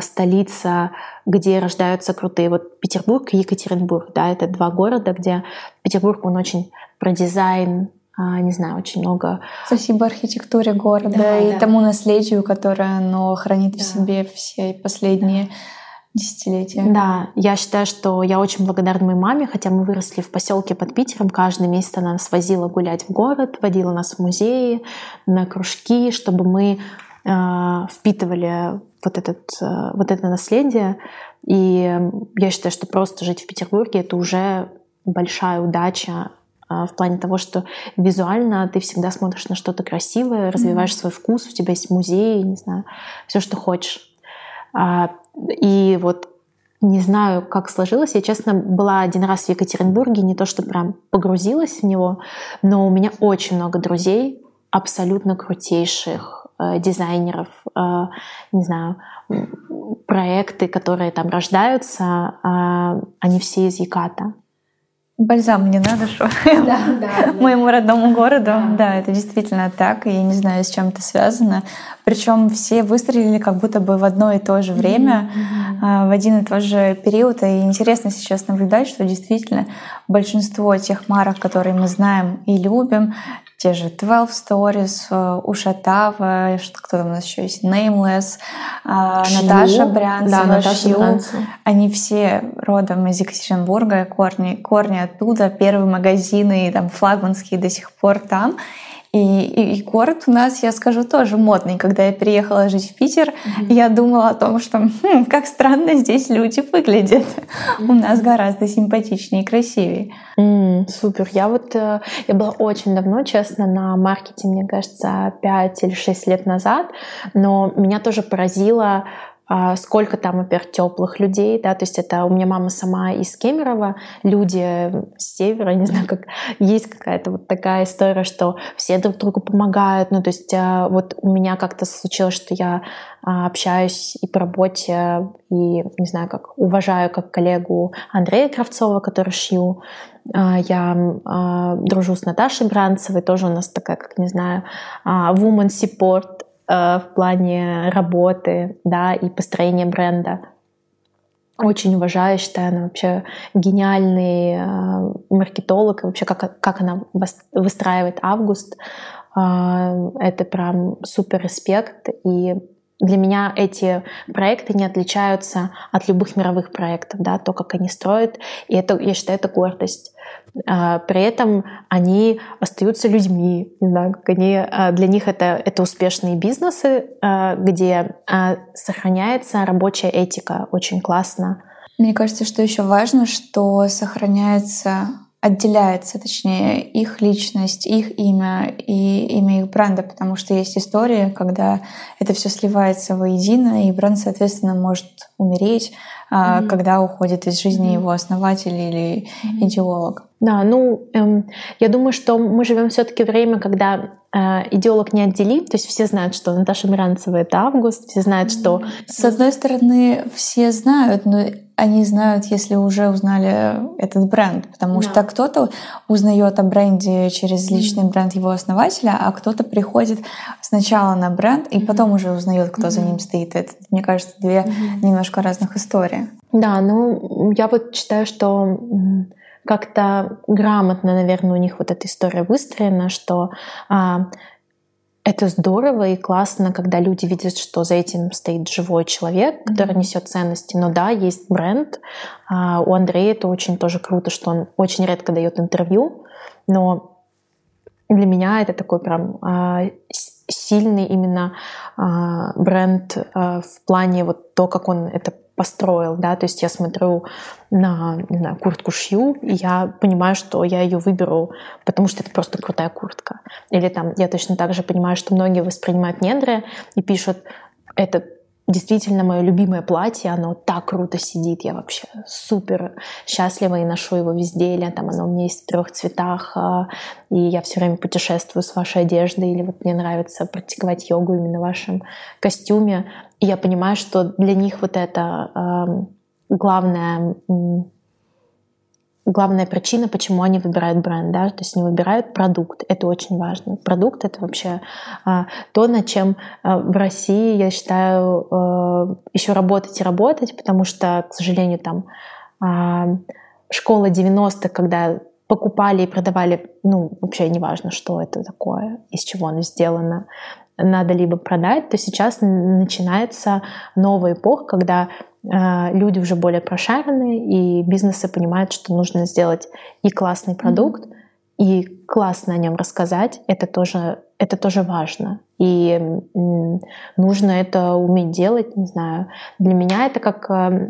столица, где рождаются крутые. Вот Петербург и Екатеринбург, да, это два города, где Петербург, он очень про дизайн, не знаю, очень много... Спасибо архитектуре города да, и да. тому наследию, которое оно хранит да. в себе все последние... Да десятилетия. Да, я считаю, что я очень благодарна моей маме, хотя мы выросли в поселке под Питером. Каждый месяц она нас возила гулять в город, водила нас в музеи, на кружки, чтобы мы э, впитывали вот, этот, э, вот это наследие. И я считаю, что просто жить в Петербурге — это уже большая удача э, в плане того, что визуально ты всегда смотришь на что-то красивое, развиваешь mm-hmm. свой вкус, у тебя есть музей, не знаю, все, что хочешь. И вот не знаю, как сложилось. Я, честно, была один раз в Екатеринбурге, не то что прям погрузилась в него, но у меня очень много друзей, абсолютно крутейших э, дизайнеров, э, не знаю, проекты, которые там рождаются, э, они все из Яката. Бальзам мне надо, что да, да, моему родному городу. Да. да, это действительно так. И я не знаю, с чем это связано. Причем все выстрелили как будто бы в одно и то же время, mm-hmm. в один и тот же период. И интересно сейчас наблюдать, что действительно большинство тех марок, которые мы знаем и любим, те же 12 Stories, э, Ушатава, кто там у нас еще есть, Nameless, а, Шью. Наташа Брянцева, да, Наташа Шью. Брянцева. Они все родом из Екатеринбурга, корни, корни оттуда, первые магазины, там флагманские до сих пор там. И, и, и город у нас, я скажу, тоже модный. Когда я переехала жить в Питер, mm-hmm. я думала о том, что хм, как странно здесь люди выглядят. Mm-hmm. У нас гораздо симпатичнее и красивее. Mm, супер. Я вот э, я была очень давно, честно, на маркете, мне кажется, 5 или 6 лет назад, но меня тоже поразило сколько там, во-первых, теплых людей, да, то есть это у меня мама сама из Кемерово, люди с севера, не знаю, как есть какая-то вот такая история, что все друг другу помогают, ну, то есть а, вот у меня как-то случилось, что я а, общаюсь и по работе, и, не знаю, как уважаю как коллегу Андрея Кравцова, который шью, я дружу с Наташей Бранцевой, тоже у нас такая, как не знаю, woman support в плане работы, да, и построения бренда. Очень уважаю, считаю, она вообще гениальный э, маркетолог, и вообще как, как она выстраивает август. Э, это прям супер респект. И для меня эти проекты не отличаются от любых мировых проектов, да, то, как они строят. И это, я считаю, это гордость. А, при этом они остаются людьми, не знаю, как они, а, для них это, это успешные бизнесы, а, где сохраняется рабочая этика очень классно. Мне кажется, что еще важно, что сохраняется отделяется, точнее, их личность, их имя и имя их бренда, потому что есть истории, когда это все сливается воедино, и бренд, соответственно, может умереть, mm-hmm. когда уходит из жизни mm-hmm. его основатель или mm-hmm. идеолог. Да, ну, эм, я думаю, что мы живем все-таки время, когда э, идеолог не отделит, то есть все знают, что Наташа Миранцева это Август, все знают, что... С одной стороны, все знают, но они знают, если уже узнали этот бренд, потому да. что кто-то узнает о бренде через личный бренд его основателя, а кто-то приходит сначала на бренд и потом уже узнает, кто mm-hmm. за ним стоит. Это, мне кажется, две mm-hmm. немножко разных истории. Да, ну я вот считаю, что как-то грамотно, наверное, у них вот эта история выстроена, что а, это здорово и классно, когда люди видят, что за этим стоит живой человек, который mm-hmm. несет ценности. Но да, есть бренд. А, у Андрея это очень тоже круто, что он очень редко дает интервью, но для меня это такой прям а, сильный именно а, бренд в плане вот то, как он это построил, да, то есть я смотрю на, не знаю, куртку шью, и я понимаю, что я ее выберу, потому что это просто крутая куртка. Или там я точно так же понимаю, что многие воспринимают недре и пишут, это действительно мое любимое платье, оно так круто сидит, я вообще супер счастлива и ношу его везде, или там оно у меня есть в трех цветах, а, и я все время путешествую с вашей одеждой, или вот мне нравится практиковать йогу именно в вашем костюме, и я понимаю, что для них вот это главное главная причина, почему они выбирают бренд, да, то есть они выбирают продукт, это очень важно. Продукт — это вообще а, то, над чем а, в России, я считаю, а, еще работать и работать, потому что, к сожалению, там а, школа 90-х, когда покупали и продавали, ну, вообще неважно, что это такое, из чего оно сделано, надо либо продать, то сейчас начинается новая эпоха, когда э, люди уже более прошаренные, и бизнесы понимают, что нужно сделать и классный продукт, mm-hmm. и классно о нем рассказать. Это тоже, это тоже важно. И нужно это уметь делать, не знаю. Для меня это как,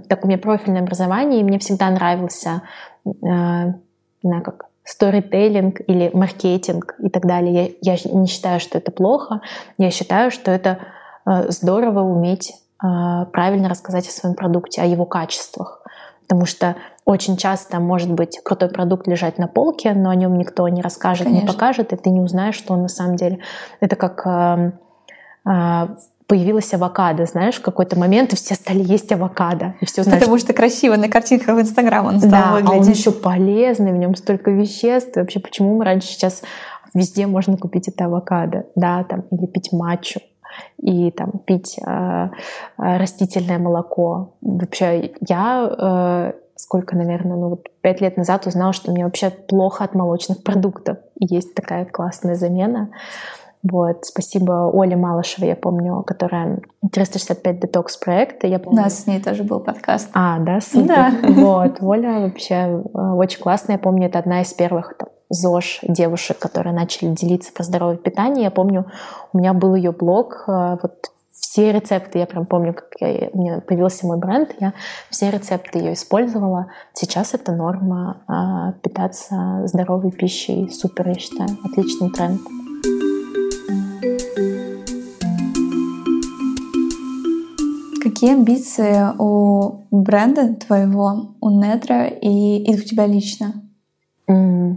так у меня профильное образование, и мне всегда нравился, э, не знаю, как сторителлинг или маркетинг и так далее. Я, я не считаю, что это плохо. Я считаю, что это э, здорово уметь э, правильно рассказать о своем продукте, о его качествах. Потому что очень часто может быть крутой продукт лежать на полке, но о нем никто не расскажет, Конечно. не покажет, и ты не узнаешь, что он на самом деле. Это как э, э, появилась авокадо, знаешь, в какой-то момент и все стали есть авокадо. И все, знаешь, Потому что красиво на картинках в Инстаграм он стал да, выглядеть. а он еще полезный, в нем столько веществ. И вообще, почему мы раньше сейчас везде можно купить это авокадо, да, там, или пить матчу и там пить э, растительное молоко. Вообще, я э, сколько, наверное, ну вот пять лет назад узнала, что мне вообще плохо от молочных продуктов. И есть такая классная замена. Вот, спасибо Оле Малышевой, я помню, которая 365 детокс проект. Я помню... У нас с ней тоже был подкаст. А, да, супер. Да. Вот, Оля вообще э, очень классная. Я помню, это одна из первых там, ЗОЖ девушек, которые начали делиться про здоровое питание. Я помню, у меня был ее блог, э, вот все рецепты, я прям помню, как я, у меня появился мой бренд, я все рецепты ее использовала. Сейчас это норма а, питаться здоровой пищей. Супер, я считаю, отличный тренд. Какие амбиции у бренда твоего, у Нетра и, и у тебя лично? Mm.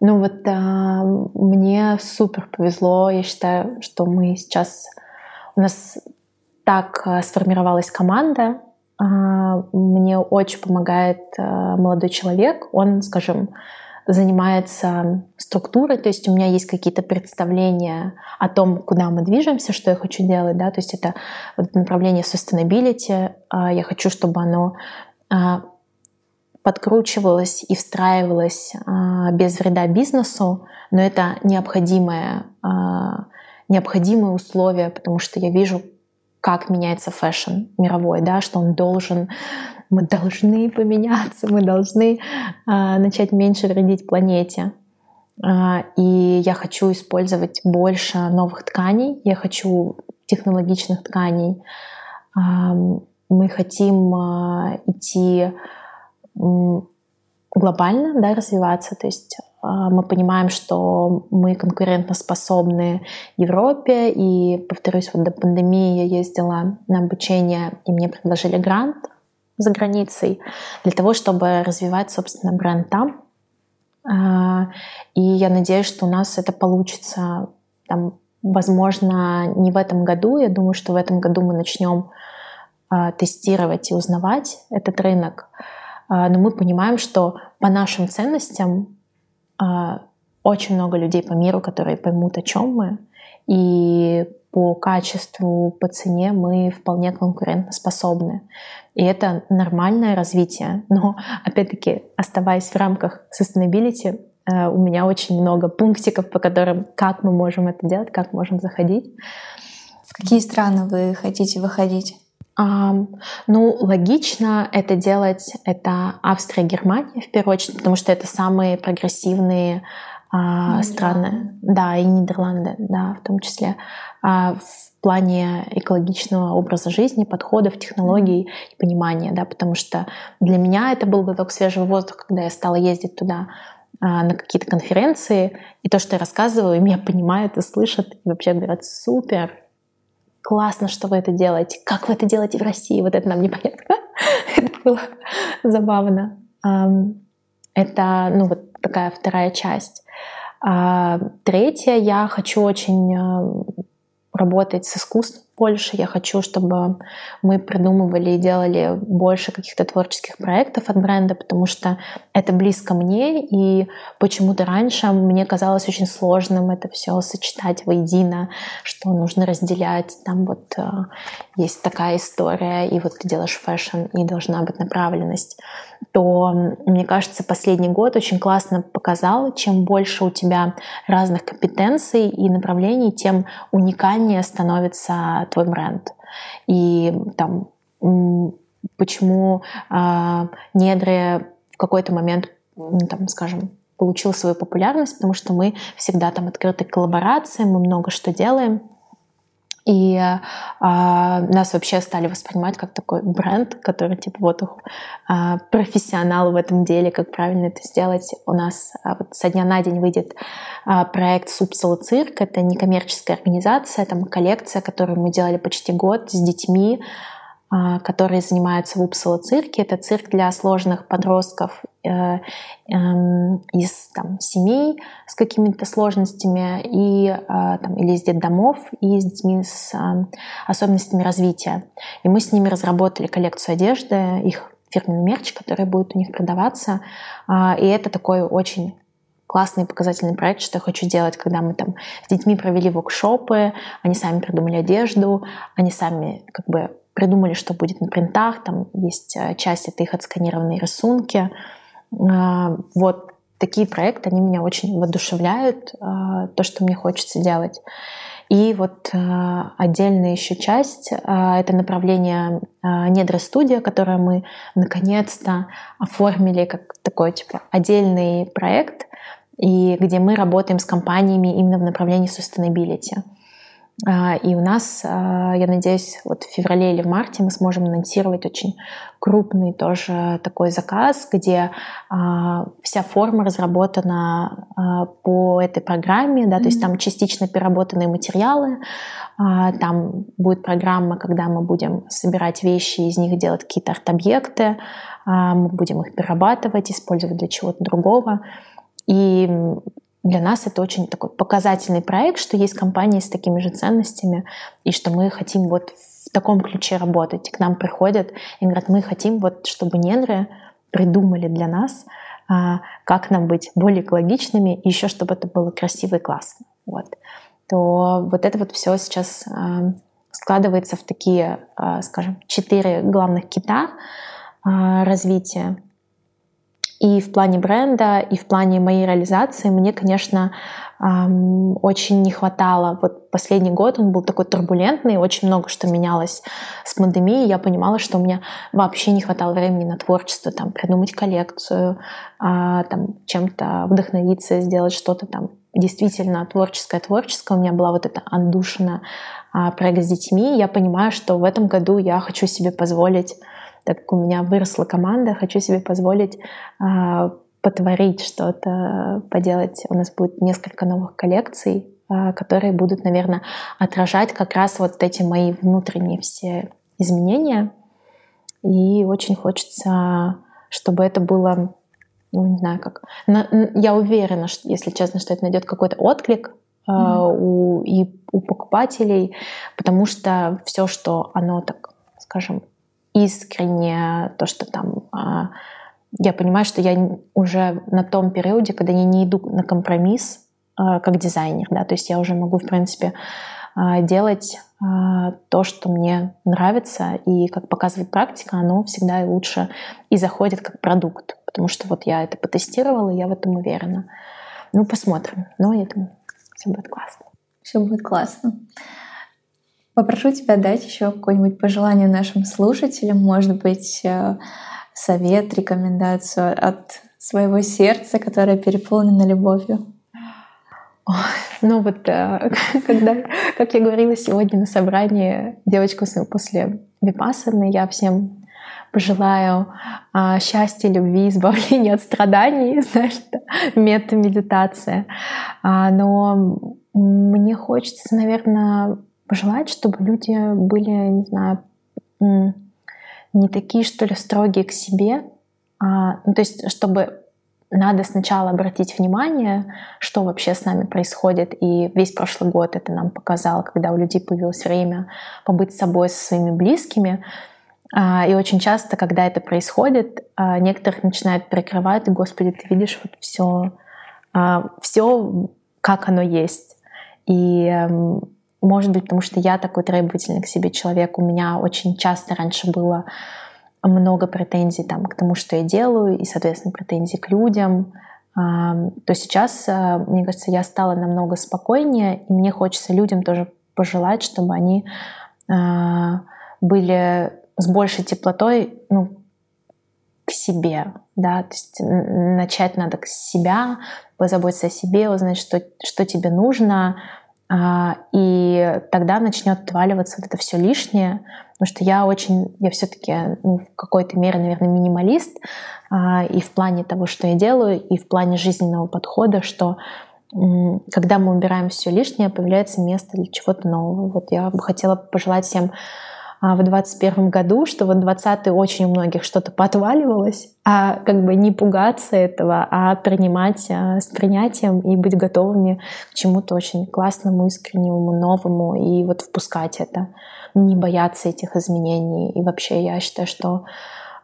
Ну вот а, мне супер повезло. Я считаю, что мы сейчас у нас так а, сформировалась команда. А, мне очень помогает а, молодой человек. Он, скажем, занимается структурой, то есть у меня есть какие-то представления о том, куда мы движемся, что я хочу делать, да, то есть это вот направление sustainability, а, я хочу, чтобы оно а, подкручивалось и встраивалось а, без вреда бизнесу, но это необходимое, необходимое условие, потому что я вижу, как меняется fashion мировой, да, что он должен мы должны поменяться, мы должны а, начать меньше вредить планете. А, и я хочу использовать больше новых тканей, я хочу технологичных тканей. А, мы хотим идти глобально, да, развиваться, то есть мы понимаем, что мы конкурентоспособны Европе, и, повторюсь, вот до пандемии я ездила на обучение, и мне предложили грант за границей для того, чтобы развивать, собственно, бренд там. А, и я надеюсь, что у нас это получится. Там, возможно, не в этом году. Я думаю, что в этом году мы начнем а, тестировать и узнавать этот рынок. А, но мы понимаем, что по нашим ценностям очень много людей по миру, которые поймут, о чем мы. И по качеству, по цене мы вполне конкурентоспособны. И это нормальное развитие. Но, опять-таки, оставаясь в рамках sustainability, э, у меня очень много пунктиков, по которым как мы можем это делать, как можем заходить. В какие страны вы хотите выходить? Um, ну, логично это делать, это Австрия, Германия в первую очередь, потому что это самые прогрессивные uh, страны. Да, и Нидерланды, да, в том числе. Uh, в плане экологичного образа жизни, подходов, технологий и понимания, да, потому что для меня это был глоток свежего воздуха, когда я стала ездить туда а, на какие-то конференции, и то, что я рассказываю, меня понимают и слышат, и вообще говорят, супер, классно, что вы это делаете, как вы это делаете в России, вот это нам непонятно. это было забавно. Это, ну, вот такая вторая часть. А, третья, я хочу очень работать с искусством больше. Я хочу, чтобы мы придумывали и делали больше каких-то творческих проектов от бренда, потому что это близко мне, и почему-то раньше мне казалось очень сложным это все сочетать воедино, что нужно разделять. Там вот э, есть такая история, и вот ты делаешь fashion, и должна быть направленность то, мне кажется, последний год очень классно показал, чем больше у тебя разных компетенций и направлений, тем уникальнее становится твой бренд. И там почему э, Недре в какой-то момент, там, скажем, получил свою популярность, потому что мы всегда там открыты к коллаборациям, мы много что делаем. И а, нас вообще стали воспринимать как такой бренд, который типа вот а, профессионал в этом деле, как правильно это сделать. У нас а, вот со дня на день выйдет а, проект Супсола Цирк. Это некоммерческая организация, там коллекция, которую мы делали почти год с детьми которые занимаются в Упсало цирке. Это цирк для сложных подростков э, эм, из там, семей с какими-то сложностями и, а, там, или из детдомов, и с детьми с а, особенностями развития. И мы с ними разработали коллекцию одежды, их фирменный мерч, который будет у них продаваться. И это такой очень классный показательный проект, что я хочу делать, когда мы там с детьми провели воркшопы, они сами придумали одежду, они сами как бы придумали, что будет на принтах, там есть э, часть, это их отсканированные рисунки. А, вот такие проекты, они меня очень воодушевляют, а, то, что мне хочется делать. И вот э, отдельная еще часть э, — это направление недра-студия, которое мы наконец-то оформили как такой типа отдельный проект, и где мы работаем с компаниями именно в направлении sustainability. А, и у нас, а, я надеюсь, вот в феврале или в марте мы сможем анонсировать очень крупный тоже такой заказ, где а, вся форма разработана по этой программе, да, mm-hmm. то есть там частично переработанные материалы, там будет программа, когда мы будем собирать вещи, из них делать какие-то арт-объекты, мы будем их перерабатывать, использовать для чего-то другого. И для нас это очень такой показательный проект, что есть компании с такими же ценностями, и что мы хотим вот в таком ключе работать. К нам приходят и говорят, мы хотим вот, чтобы ненры придумали для нас, а, как нам быть более экологичными, и еще чтобы это было красиво и классно. Вот. То вот это вот все сейчас а, складывается в такие, а, скажем, четыре главных кита развития. И в плане бренда, и в плане моей реализации мне, конечно, очень не хватало. Вот последний год он был такой турбулентный, очень много что менялось с пандемией. Я понимала, что у меня вообще не хватало времени на творчество, там, придумать коллекцию, а, там, чем-то вдохновиться, сделать что-то там действительно творческое-творческое. У меня была вот эта отдушина а, проект с детьми. Я понимаю, что в этом году я хочу себе позволить так как у меня выросла команда, хочу себе позволить э, потворить что-то, поделать. У нас будет несколько новых коллекций, э, которые будут, наверное, отражать как раз вот эти мои внутренние все изменения. И очень хочется, чтобы это было, ну, не знаю как. Я уверена, что, если честно, что это найдет какой-то отклик mm-hmm. у, и у покупателей, потому что все, что оно так, скажем, искренне, то, что там а, я понимаю, что я уже на том периоде, когда я не иду на компромисс а, как дизайнер, да, то есть я уже могу, в принципе, а, делать то, что мне нравится, и как показывает практика, оно всегда и лучше и заходит как продукт, потому что вот я это потестировала, и я в этом уверена. Ну, посмотрим. Но я думаю, все будет классно. Все будет классно. Попрошу тебя дать еще какое-нибудь пожелание нашим слушателям, может быть, э, совет, рекомендацию от своего сердца, которое переполнено любовью. Ну вот, э, когда, как я говорила сегодня на собрании девочку после Випассаны, я всем пожелаю а, счастья, любви, избавления от страданий, знаешь, мета-медитация. А, но мне хочется, наверное, пожелать, чтобы люди были, не знаю, не такие, что ли, строгие к себе. А, ну, то есть, чтобы надо сначала обратить внимание, что вообще с нами происходит. И весь прошлый год это нам показал, когда у людей появилось время побыть с собой, со своими близкими. А, и очень часто, когда это происходит, а, некоторых начинают прикрывать, Господи, ты видишь вот все, все, как оно есть. И эм, может быть, потому что я такой требовательный к себе человек. У меня очень часто раньше было много претензий там, к тому, что я делаю, и, соответственно, претензий к людям. То сейчас, э, мне кажется, я стала намного спокойнее, и мне хочется людям тоже пожелать, чтобы они а, были с большей теплотой ну, к себе, да, то есть начать надо к себя, позаботиться о себе, узнать, что, что тебе нужно, и тогда начнет отваливаться вот это все лишнее, потому что я очень, я все-таки ну, в какой-то мере, наверное, минималист а, и в плане того, что я делаю, и в плане жизненного подхода, что когда мы убираем все лишнее, появляется место для чего-то нового. Вот я бы хотела пожелать всем а, в 2021 году, что вот 20 очень у многих что-то подваливалось, а как бы не пугаться этого, а принимать а, с принятием и быть готовыми к чему-то очень классному, искреннему, новому и вот впускать это, не бояться этих изменений. И вообще я считаю, что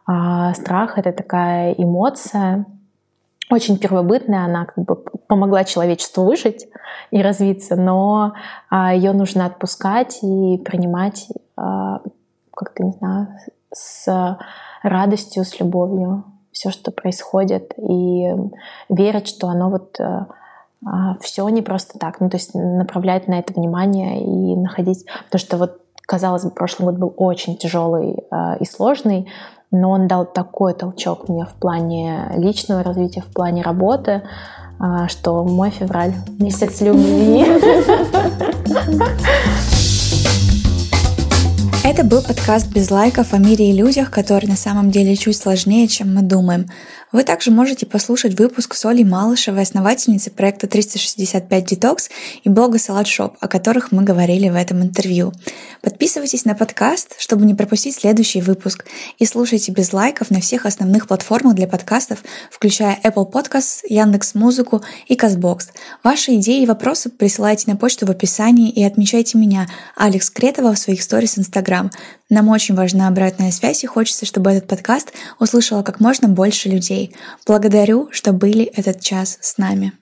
а, страх — это такая эмоция, очень первобытная, она как бы помогла человечеству выжить и развиться, но а, ее нужно отпускать и принимать а, как-то, не знаю, с радостью, с любовью все, что происходит, и верить, что оно вот а, все не просто так. Ну, то есть направлять на это внимание и находить... Потому что вот, казалось бы, прошлый год был очень тяжелый и сложный, но он дал такой толчок мне в плане личного развития, в плане работы, а, что мой февраль — месяц любви. Это был подкаст без лайков о мире и людях, который на самом деле чуть сложнее, чем мы думаем. Вы также можете послушать выпуск с Олей Малышевой, основательницей проекта 365 Detox и блога Салат Шоп, о которых мы говорили в этом интервью. Подписывайтесь на подкаст, чтобы не пропустить следующий выпуск, и слушайте без лайков на всех основных платформах для подкастов, включая Apple Podcasts, Яндекс Музыку и Казбокс. Ваши идеи и вопросы присылайте на почту в описании и отмечайте меня, Алекс Кретова, в своих сторис Инстаграм. Нам очень важна обратная связь и хочется, чтобы этот подкаст услышало как можно больше людей. Благодарю, что были этот час с нами.